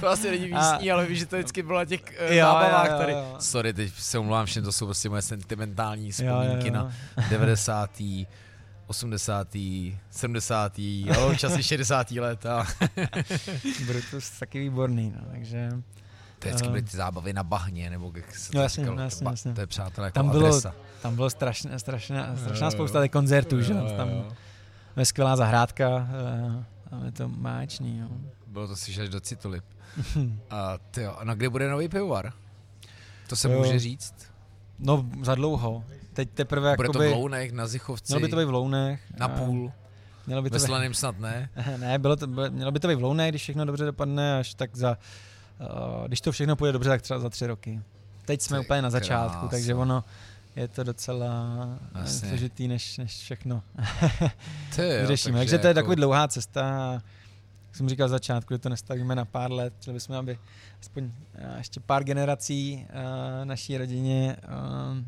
To asi není
A-
místní, ale víš, že to vždycky bylo na těch uh,
Jo,
zábavách
jo, jo,
tady.
jo.
Sorry, teď se omlouvám všem, to jsou prostě moje sentimentální
jo,
vzpomínky
jo,
na 90. 80. 70. jo, časy 60. let a
Brutus taky výborný, no, takže
to vždycky
Eh.
byly ty zábavy na bahně, nebo jak se to
No jasně,
říkalo,
jasně,
ba-
jasně.
To je přátelé jako
Tam bylo-
adresa.
tam bylo strašná, strašná, strašná
Jo,
spousta těch koncertů, že?
Jo,
jo,
jo,
tam je skvělá zahrádka, eh, tam je to máčný, jo.
Bylo to si až do Citulip. (laughs) A ty jo, a na kde bude nový pivovar? To se
Jo.
může říct?
No, za dlouho. Teď teprve
Bude to
jakoby...
v Lounech, na Zichovci,
Mělo by to být v Lounech.
na
a-
půl,
Mělo by to
ve
být,
snad ne. (laughs)
ne, bylo to, bylo- mělo by to být v Lounech, když všechno dobře dopadne, až tak za... Uh, když to všechno půjde dobře, tak třeba za tři roky. Teď jsme
Ty
úplně na začátku,
krása.
takže ono je to docela eh, složitý než, než všechno
Ty jo, (laughs)
vyřešíme. Takže, to je
jako-
takový dlouhá cesta. Jak jsem říkal v začátku, že to nestavíme na pár let. Chtěli bychom, aby aspoň eh, ještě pár generací eh, naší rodině eh,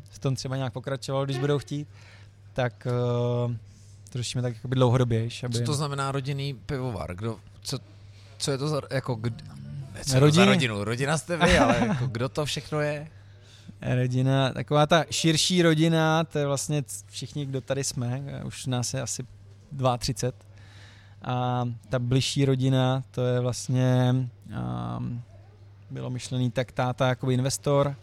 v tom třeba nějak pokračovalo, když budou chtít. Tak eh, to řešíme tak jakoby. Aby...
Co to znamená rodinný pivovar? Kdo, co, co je to za, jako, co to za rodinu? Rodina jste vy, ale jako, kdo to všechno je?
Rodina, taková ta širší rodina, to je vlastně všichni, kdo tady jsme, eh, už nás je asi 32. A ta bližší rodina, to je vlastně, um, bylo myšlený tak táta jako investor,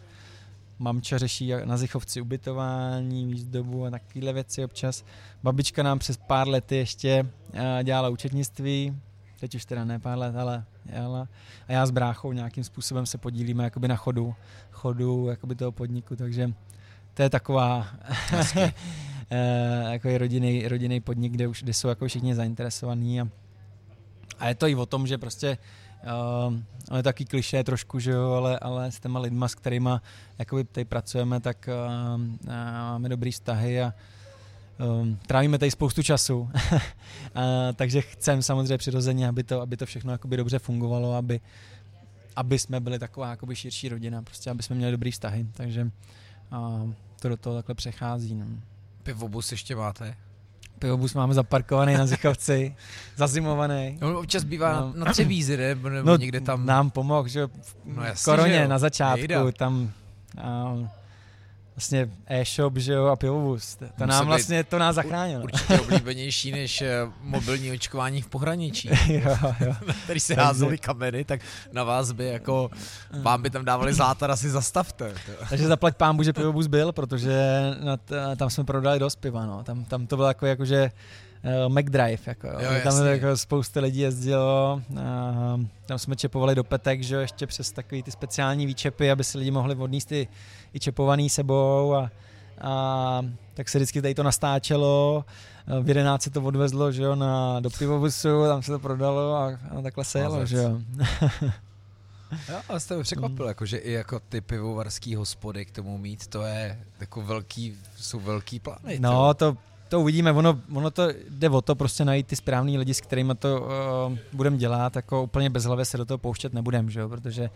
mamča řeší na Zichovci ubytování, výzdobu a takovéhle věci občas. Babička nám přes pár lety ještě uh, dělala účetnictví, teď už teda ne pár let, ale dělala. A já s bráchou nějakým způsobem se podílíme jakoby na chodu, chodu jakoby toho podniku, takže to je taková (laughs) eh, jako je rodinný, rodinný podnik, kde už kde jsou jako všichni zainteresovaní a, a je to i o tom, že prostě uh, ale je taky kliše trošku, že jo, ale, ale s těma lidma, s kterými jakoby tady pracujeme, tak uh, uh, máme dobrý vztahy a um, trávíme tady spoustu času. uh, (laughs) takže chcem samozřejmě přirozeně, aby to, aby to všechno jakoby dobře fungovalo, aby, aby jsme byli taková jakoby širší rodina, prostě aby jsme měli dobrý vztahy, takže uh, to do toho takhle přechází. No.
Pivobus ještě máte?
Pivobus máme zaparkovaný na Zichovci, (laughs) zazimovaný.
No, občas bývá
No.
na, Třebízi, ne? Nebo
No,
někde tam.
Nám pomohl, že v
No jasně,
koroně
že jo.
na začátku,
Nejda.
tam a, vlastně e-shop, že jo, a pivobus. To, to nám vlastně, to nás zachránilo.
Určitě (laughs) oblíbenější než eh, mobilní očkování v pohraničí, (laughs)
jo, jo. (laughs)
který se házely kameny, tak na vás by jako, vám by tam dávali zlátar asi zastavte.
Takže zaplať pámbu, že pivobus byl, protože na t- tam jsme prodali dost piva, no. Tam, tam to bylo jako, jako že uh, McDrive, jako, jo.
Jo,
tam jako spousta lidí jezdilo, uh, tam jsme čepovali do petek, že jo, ještě přes takový ty speciální výčepy, aby si lidi mohli odníst ty i čepovaný sebou a, a tak se vždycky tady to nastáčelo, v 11 se to odvezlo, že jo, na, do pivobusu, tam se to prodalo a, a takhle se jelo, že jo.
Jo, ale jste mě překvapil, jako, že i jako ty pivovarský hospody k tomu mít, to je jako velký, jsou velký plány.
No, to, to uvidíme. Ono, ono to jde o to prostě najít ty správný lidi, s kterými to uh, budeme dělat. Jako úplně bez hlavy se do toho pouštět nebudeme, že jo? protože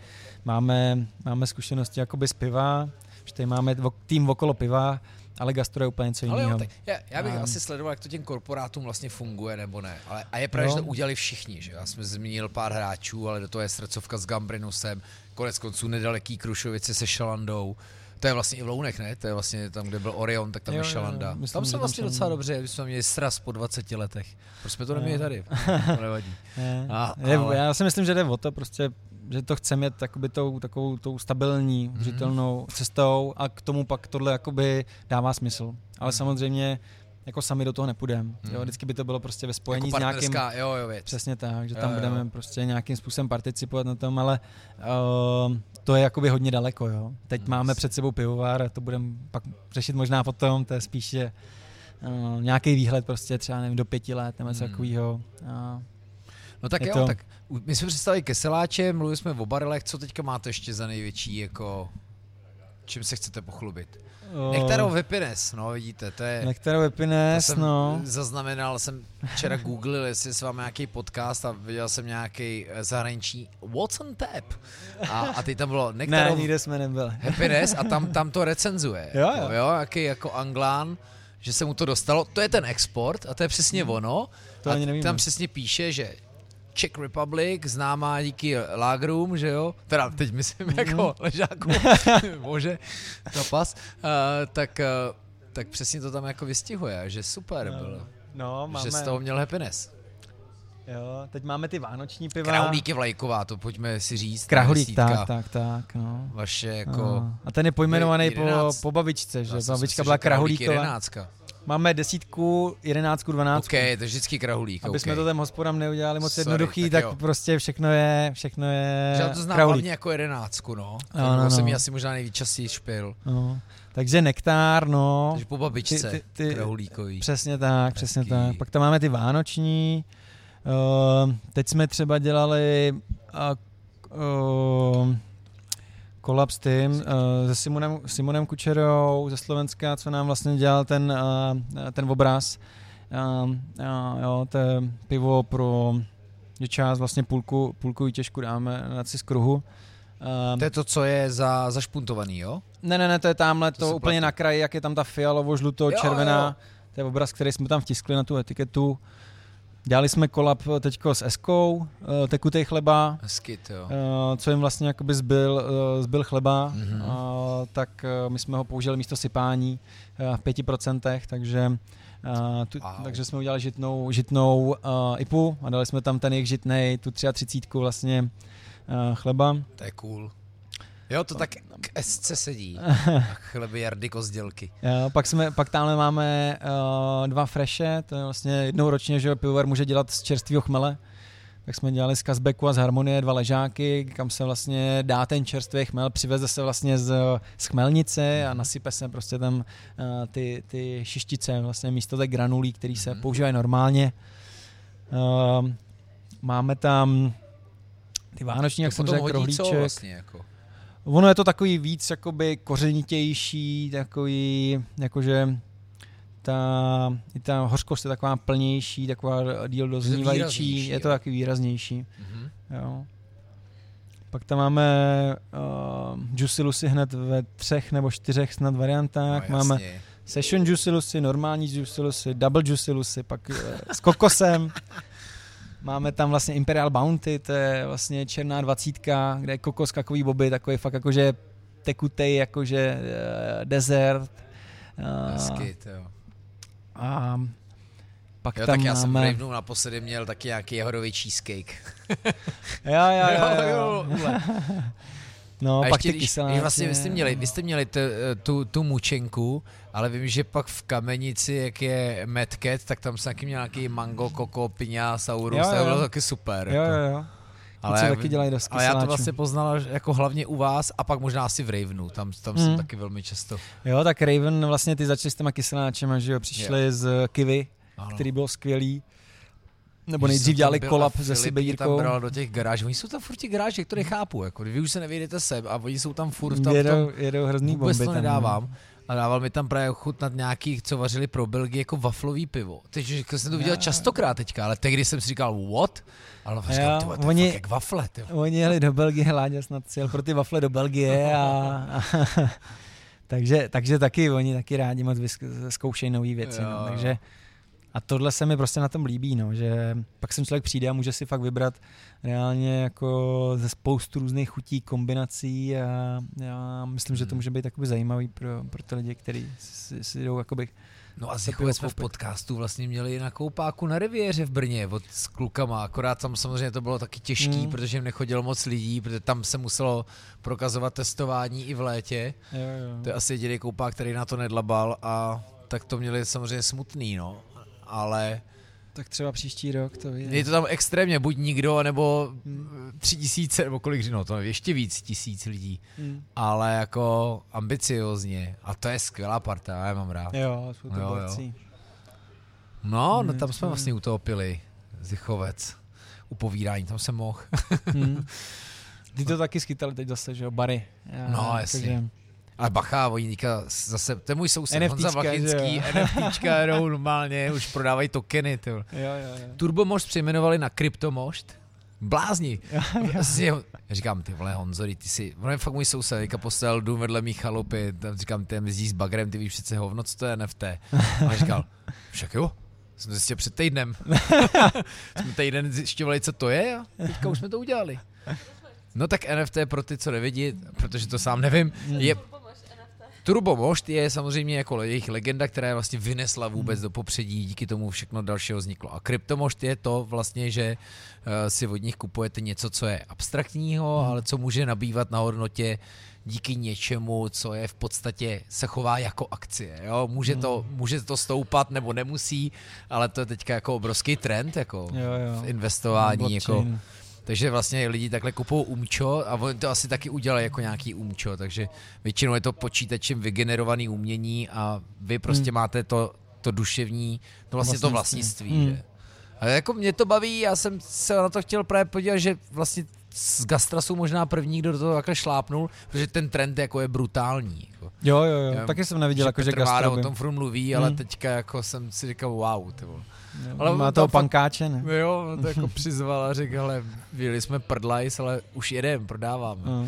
máme, máme zkušenosti jakoby z piva. že tady máme tým okolo piva, ale gastro je úplně něco
Ale
jiného.
tak já, já bych
A-
asi sledoval, jak to těm korporátům vlastně funguje, nebo ne. Ale, a je pravda,
Jo.
že to udělali všichni, že? Já jsem zmínil pár hráčů, ale do toho je srdcovka s Gambrinusem, konec konců nedaleký Krušovice se Šalandou. To je vlastně i v Lounech, ne? To je vlastně tam, kde byl Orion, tak tam
Jo,
je
jo,
Šalanda.
myslím,
tam jsem
tam
vlastně
jsem-
docela dobře, my jsme měli sraz po 20 letech. Proč jsme to
Jo.
neměli tady? (laughs) To nevadí.
Ne.
A-
Je,
ale-
Já si myslím, že jde o to prostě, že to chceme jet jakoby tou, takovou tou stabilní,
Mhm.
udržitelnou cestou a k tomu pak tohle jakoby dává smysl. Ale
Mhm.
samozřejmě jako sami do toho nepůjdeme. Jo,
Mhm.
vždycky by to bylo prostě ve spojení
Jako
s nějakým...
jo, jo, věc.
Přesně tak, že
Jo,
tam
jo.
budeme prostě nějakým způsobem participovat na tom, ale uh, to je jakoby hodně daleko, jo. Teď
Hmm.
máme před sebou pivovar a to budeme pak řešit možná potom, to je spíše uh, nějaký výhled prostě třeba nevím, do pěti let nebo něco
Hmm.
takového. Uh,
No tak
Je
jo,
to-
tak my jsme představili keseláče, mluvili jsme o barelech, co teďka máte ještě za největší, jako čím se chcete pochlubit? Nektarov Happiness, no vidíte, to je...
Happiness,
jsem
no.
zaznamenal, jsem včera googlil, jestli s vámi nějaký podcast a viděl jsem nějaký eh, zahraniční What's on tap? A, a teď tam bylo
Ne, nikde jsme nebyli.
Happiness a tam, tam to recenzuje.
Jo, jo.
jo, jaký jako Anglán, že se mu to dostalo. To je ten export a to je přesně ono.
Hmm. To
a
ani nevíme.
tam přesně píše, že Czech Republic, známá díky Lagrům, že jo, teda teď myslím
Mhm.
jako ležáku, (laughs) může, tapas, uh, tak, uh, tak přesně to tam jako vystihuje, že super
No,
bylo,
No, máme,
že z toho měl happiness.
jo, teď máme ty vánoční piva.
Kraholík je vlajková, to pojďme si říct. Desítka.
tak, tak, tak, no.
Vaše jako...
No. A ten je pojmenovaný po, po babičce, že babička byla
že
Máme desítku, jedenáctku, dvanáctku.
OK, to je vždycky Krahulík.
Aby
okay.
jsme to těm hospodám neudělali moc
Sorry,
jednoduchý,
tak
tak,
jo.
prostě všechno je, všechno je
Že já to znám
kraholík.
hlavně jako jedenáctku, no.
Ano,
Ano,
no.
jsem asi možná nejvíc častěji špil.
No. Takže nektár, no.
Takže po babičce,
Ty- ty- ty-
Krahulíkový.
Přesně tak, přesně
Hezký.
tak. Pak tam máme ty vánoční. Uh, teď jsme třeba dělali uh, uh, kolab s tím, uh, se Simonem, Simonem Kučerou ze Slovenska, co nám vlastně dělal ten, uh, ten obraz. Uh, uh, jo, to je pivo pro že část vlastně půlku, půlku výtěžku dáme na z kruhu. Um,
To je to, co je za, zašpuntovaný, jo?
ne, ne, ne, to je tamhle
To
to, úplně
platí.
na kraji, jak je tam ta fialovo, žluto,
Jo,
červená.
jo.
To je obraz, který jsme tam vtiskli na tu etiketu. Dělali jsme kolab teďko s Eskou, eh, tekutej chleba,
Hezky, to jo.
eh, co jim vlastně jakoby zbyl, eh, zbyl chleba,
Mhm.
eh, tak eh, my jsme ho použili místo sypání eh, v 5%, takže Uh, tu,
Wow.
Takže jsme udělali žitnou, žitnou uh, IPu a dali jsme tam ten jejich žitnej, tu 33 vlastně uh, chleba.
To je cool. Jo, to tak k SC sedí. (laughs) Chleby Jardy Kozdělky.
Jo, pak, jsme, pak tamhle máme uh, dva freše, to je vlastně jednou ročně, že pivovar může dělat z čerstvého chmele. Tak jsme dělali z Kazbeku a z Harmonie dva ležáky, kam se vlastně dá ten čerstvý chmel, přiveze se vlastně z, z chmelnice a nasype se prostě tam uh, ty, ty šištice, vlastně místo té granulí, který se
Mhm.
používají normálně. Uh, máme tam ty vánoční, jak
to
jsem řekl, rohlíček.
vlastně, jako.
Ono je to takový víc jakoby kořenitější, takový, jakože ta, i ta hořkost je taková plnější, taková díl doznívající,
výraznější,
je to taky výraznější.
Mhm.
Jo. Pak tam máme uh, Juicy Lucy hned ve třech nebo čtyřech snad variantách.
no,
máme. Session Juicy Lucy, normální Juicy Lucy, Double Juicy Lucy, pak uh, s kokosem. (laughs) Máme tam vlastně Imperial Bounty, to je vlastně černá dvacítka, kde je kokos, kakový boby, takový fakt jakože tekutej, jakože uh, desert. Uh,
Hezky, to jo.
a pak
Jo,
tam
tak já jsem v
máme...
Ravenu naposledy měl taky nějaký jahodový cheesecake.
Jo, jo, jo, (laughs) jo, jo.
ule. (laughs)
No,
a
pak
ještě,
ty
když vlastně vy jste měli, vy jste měli t, tu, tu mučenku, ale vím, že pak v Kamenici, jak je Cat, tak tam se taky měl nějaký mango, koko, piňa, saurus,
Jo,
to
jo.
bylo taky super.
Jo,
jako.
jo, jo.
Ale,
co
já
taky dělají dost
ale já to vlastně poznal že jako hlavně u vás a pak možná asi v Ravenu, tam, tam jsem
Mm.
taky velmi často.
Jo, tak Raven vlastně ty začali s těma kyseláčema, že jo, přišli z Kivy,
Ano.
který byl skvělý. Nebo nejdřív dělali kolab se
mě tam
Sibírkou.
bral do těch garáží. Oni jsou tam furt ti garáže, které chápu. Jako, vy už se nevěděte sem a oni jsou tam furt tam
Jedou, jedou hrozný
vůbec
bomby
to
tam, no.
nedávám. A dával mi tam právě chutnat nějaký, co vařili pro Belgii, jako waflový pivo. Teď jsem to viděl častokrát teďka, ale tehdy jsem si říkal, what? Ale
Jo,
říkal, to
oni-
jak wafle, ty. vole."
Oni jeli do Belgie, Láďa snad jel pro ty wafle do Belgie (laughs) a, a (laughs) takže, takže taky oni taky rádi moc zkoušejí nové věci.
Jo,
No,
jo.
takže a tohle se mi prostě na tom líbí, no, že pak sem člověk přijde a může si fakt vybrat reálně jako ze spoustu různých chutí, kombinací a já myslím, že to
Hmm.
může být takový zajímavý pro, pro ty lidi, kteří si, si jdou jakoby
No a Zichové jsme v podcastu vlastně měli na koupáku na Riviéře v Brně od, s klukama, akorát tam samozřejmě to bylo taky těžký,
Hmm.
protože jim nechodilo moc lidí, protože tam se muselo prokazovat testování i v létě.
jo, jo.
To je asi jediný koupák, který na to nedlabal a tak to měli samozřejmě smutný, no. Ale
Tak třeba příští rok to vyjde.
je to tam extrémně, buď nikdo, nebo tři tisíce, nebo kolik, no to je ještě víc tisíc lidí,
Hmm.
ale jako ambiciozně a to je skvělá parta, já je mám rád.
Jo, jsou to
Jo, jo. No, no
Hmm,
tam jsme
hmm.
vlastně u toho pili, Zichovec, u povídání, tam jsem mohl.
Hmm. (laughs) Ty to taky schytali teď zase, že jo, bary. Já,
No,
jakože-
jasně. Ale bacha, oni teďka zase, to je můj soused, Honza
NFTčka,
Vlachinský,
jo? (laughs)
NFTčka jedou normálně, už prodávají tokeny.
Jo, jo, jo.
Turbomošt přejmenovali na Kryptomošt. Blázni. (laughs) Já říkám, ty vole Honzo, ty si, on je fakt můj soused, teďka postavil dům vedle mý chalupy, tam říkám, ty jezdí s bagrem, ty víš přece hovno, co to je NFT. A říkal, však jo, jsem zjistil před týdnem. (laughs) jsme týden zjišťovali, co to je a teďka už jsme to udělali. No tak NFT pro ty, co nevidí, protože to sám nevím, je Turbomošt je samozřejmě jako jejich legenda, která je vlastně vynesla vůbec do popředí, díky tomu všechno dalšího vzniklo. A kryptomošt je to vlastně, že uh, si od nich kupujete něco, co je abstraktního,
Hmm.
ale co může nabývat na hodnotě díky něčemu, co je v podstatě se chová jako akcie. Jo? Může, to, může to stoupat nebo nemusí, ale to je teďka jako obrovský trend jako
Jo, jo.
v investování. Jako,
Blockchain.
Takže vlastně lidi takhle kupují umčo a oni to asi taky udělají jako nějaký umčo, takže většinou je to počítačem vygenerovaný umění a vy prostě
Hmm.
máte to, to duševní, to vlastně to
Vlastnictví. Hmm.
Že? A jako mě to baví, já jsem se na to chtěl právě podívat, že vlastně z Gastra jsou možná první, kdo do toho takhle šlápnul, protože ten trend jako je brutální. Jako.
Jo, jo, jo.
Já-
Taky jsem neviděl, jako, že
Petr Mára
gastro
o tom furt mluví, ale
Hmm.
teďka jako jsem si říkal wow, ty vole. Ale
Má toho pankáče, ne?
Jo, on to (laughs) jako přizval a řekl, ale vyjeli jsme prdlajs, ale už jedem, prodáváme.
No.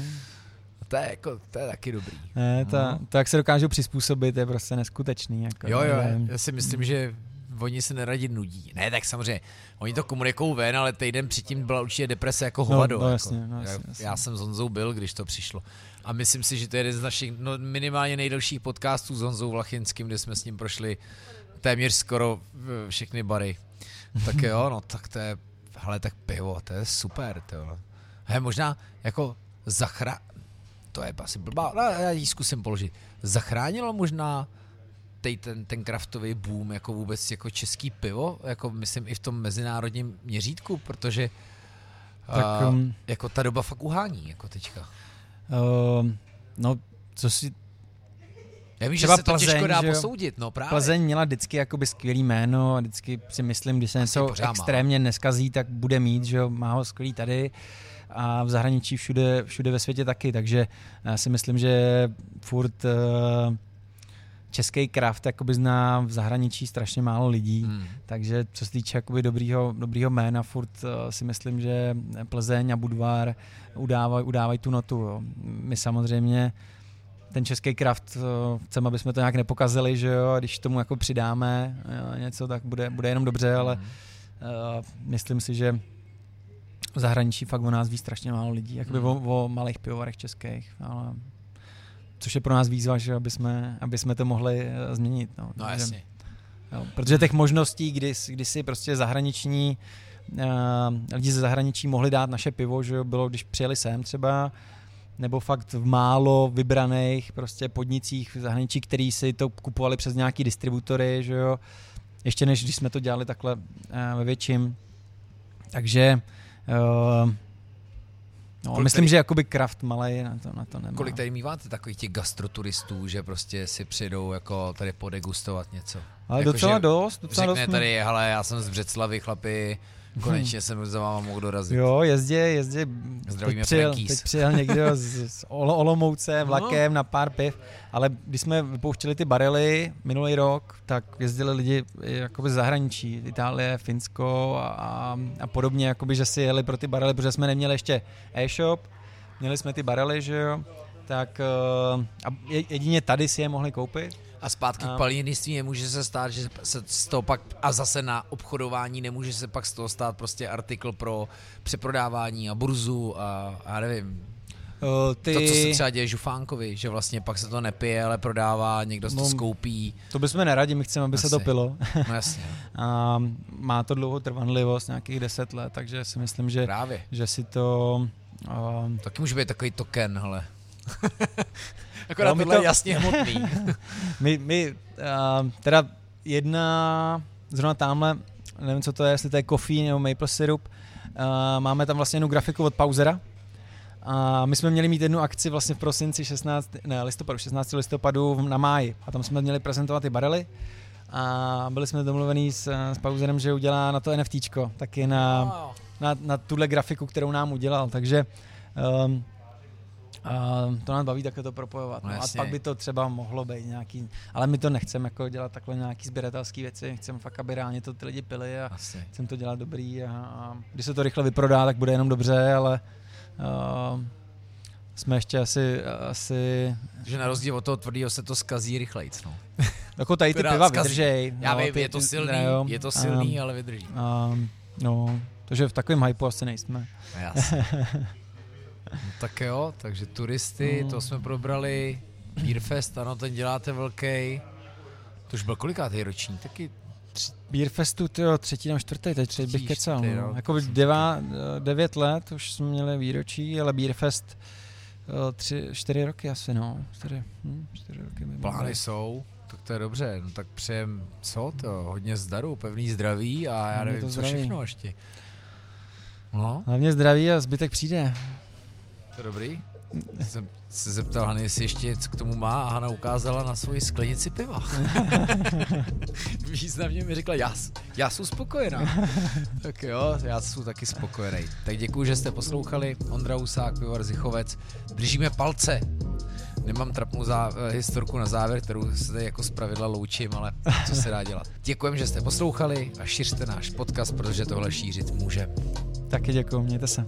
A to je, jako, to je taky dobrý.
Ne, ta,
No.
to, jak se dokážou přizpůsobit, je prostě neskutečný. Jako,
Jo, jo,
nevím.
já si myslím, že oni se neradí nudí. Ne, tak samozřejmě, oni to komunikují ven, ale týden předtím byla určitě deprese jako hovado.
no
jako.
jasně, no
já,
jasně, jasně.
já jsem s Honzou byl, když to přišlo. A myslím si, že to je jeden z našich no, minimálně nejdelších podcastů s Honzou Vlachinským, kde jsme s ním prošli téměř skoro eh, všechny bary. Tak jo, no tak to je, hele, tak pivo, to je super, to jo. He, možná jako zachra... To je asi blbá, no, já ji zkusím položit. Zachránilo možná tej, ten, ten kraftový boom jako vůbec jako český pivo, jako myslím i v tom mezinárodním měřítku, protože
Tak,
a,
um,
jako ta doba fakt uhání, jako teďka.
uh, no, co si
Já vím,
Třeba
že se to
Plzeň,
těžko dá
že
posoudit, no právě.
Plzeň měla vždycky jakoby skvělý jméno a vždycky si myslím, když se něco extrémně neskazí, tak bude mít, že jo, má ho skvělý tady a v zahraničí všude, všude ve světě taky, takže já si myslím, že furt uh, český kraft jakoby zná v zahraničí strašně málo lidí,
Hmm.
takže co se týče jakoby dobrýho, dobrýho jména, furt uh, si myslím, že Plzeň a Budvar udávají udávaj tu notu. Jo. My samozřejmě ten český kraft uh, chceme, aby jsme to nějak nepokazili, že jo, a když tomu jako přidáme uh, něco, tak bude, bude jenom dobře, ale
Hmm.
uh, myslím si, že v zahraničí fakt o nás ví strašně málo lidí, jakoby
Hmm.
o, o malých pivovarech českých, ale což je pro nás výzva, že aby jsme, aby jsme to mohli změnit. No,
No
Takže-
jasně.
Jo, protože těch možností, kdy, kdy si prostě zahraniční uh, lidi ze zahraničí mohli dát naše pivo, že jo, bylo, když přijeli sem třeba, nebo fakt v málo vybraných prostě podnicích v zahraničí, který si to kupovali přes nějaký distributory, že jo, ještě než když jsme to dělali takhle uh, ve větším. Takže uh, no,
Kolik
myslím,
tady-
že jakoby kraft malej na to, na to nemá.
Kolik tady míváte takových těch gastroturistů, že prostě si přijdou jako tady podegustovat něco?
Ale
jako,
docela dost, docela
Řekne
dost.
tady, hele, já jsem z Břeclavy, chlapi, konečně jsem za váma mohl dorazit.
Jo, jezdě, jezdě.
Zdravíme
teď přijel, teď přijel někdo z, z Olo- Olomouce
No.
vlakem na pár piv, ale když jsme vypouštěli ty barely minulý rok, tak jezdili lidi i jakoby z zahraničí, Itálie, Finsko a, a, a podobně, jakoby, že si jeli pro ty barely, protože jsme neměli ještě e-shop, měli jsme ty barely, že jo, tak uh, a jedině tady si je mohli koupit.
A zpátky a... k palínictví nemůže se stát, že se z toho pak, a zase na obchodování nemůže se pak z toho stát prostě artikl pro přeprodávání a burzu a, a nevím, Uh, ty... To, co se třeba děje Žufánkovi, že vlastně pak se to nepije, ale prodává, někdo no, to skoupí.
To bychom neradi, my chceme, aby Asi. se to pilo.
No jasně. (laughs)
a má to dlouhou trvanlivost, nějakých deset let, takže si myslím, že,
Právě.
že si to...
Uh... Taky může být takový token, hele. (laughs) Akorát no, tohle to... je jasně hmotný. (laughs)
my, my uh, teda jedna, zrovna tamhle, nevím, co to je, jestli to je coffee nebo maple syrup, uh, máme tam vlastně jednu grafiku od Pauzera, a my jsme měli mít jednu akci vlastně v prosinci 16, ne, listopadu, 16. listopadu na máji. A tam jsme měli prezentovat ty barely. A byli jsme domluvení s, s Pauzerem, že udělá na to NFTčko, taky na, na, na tuhle grafiku, kterou nám udělal. Takže um, Uh, to nás baví také to propojovat. No, no a pak by to třeba mohlo být nějaký, ale my to nechceme jako dělat takhle nějaký sběratelské věci, chceme fakt, aby reálně to ty lidi pili a chceme to dělat dobrý a, a když se to rychle vyprodá, tak bude jenom dobře, ale uh, jsme ještě asi, asi...
Že na rozdíl od toho tvrdého se to skazí rychleji, no. (laughs)
Jako tady ty piva skazí. vydržej.
Já no, vím, ty, je to silný, ne, jo, je to silný, um, ale vydrží.
Um, no, takže v takovém hypeu asi nejsme.
Jasně. (laughs) (laughs) tak jo, takže turisty, no. to jsme probrali. Beerfest, ano, ten děláte velký. To už byl kolikátý ročník? Taky
tři... Beerfestu, tyjo, třetí nebo čtvrtý, teď třetí bych kecal. No. no. Jako devá, devět let už jsme měli výročí, ale Beerfest eh, tři, čtyři roky asi, no. Čtyři, hm, čtyři roky.
Plány jsou, tak to je dobře, no tak přejem, co to, hodně zdaru, pevný zdraví a já nevím, co zdraví. všechno ještě.
No. Hlavně zdraví a zbytek přijde.
To dobrý jsem se zeptal Hany, jestli ještě co k tomu má a Hana ukázala na svoji sklenici piva. (laughs) Významně mi řekla, já, já jsem spokojená. (laughs) tak jo, já jsem taky spokojený. Tak děkuji, že jste poslouchali. Ondra Usák, pivar Zichovec. Držíme palce. Nemám trapnou zá, eh, historku na závěr, kterou se tady jako zpravidla loučím, ale co se dá dělat. Děkujem, že jste poslouchali a šiřte náš podcast, protože tohle šířit může.
Taky děkuji, mějte se.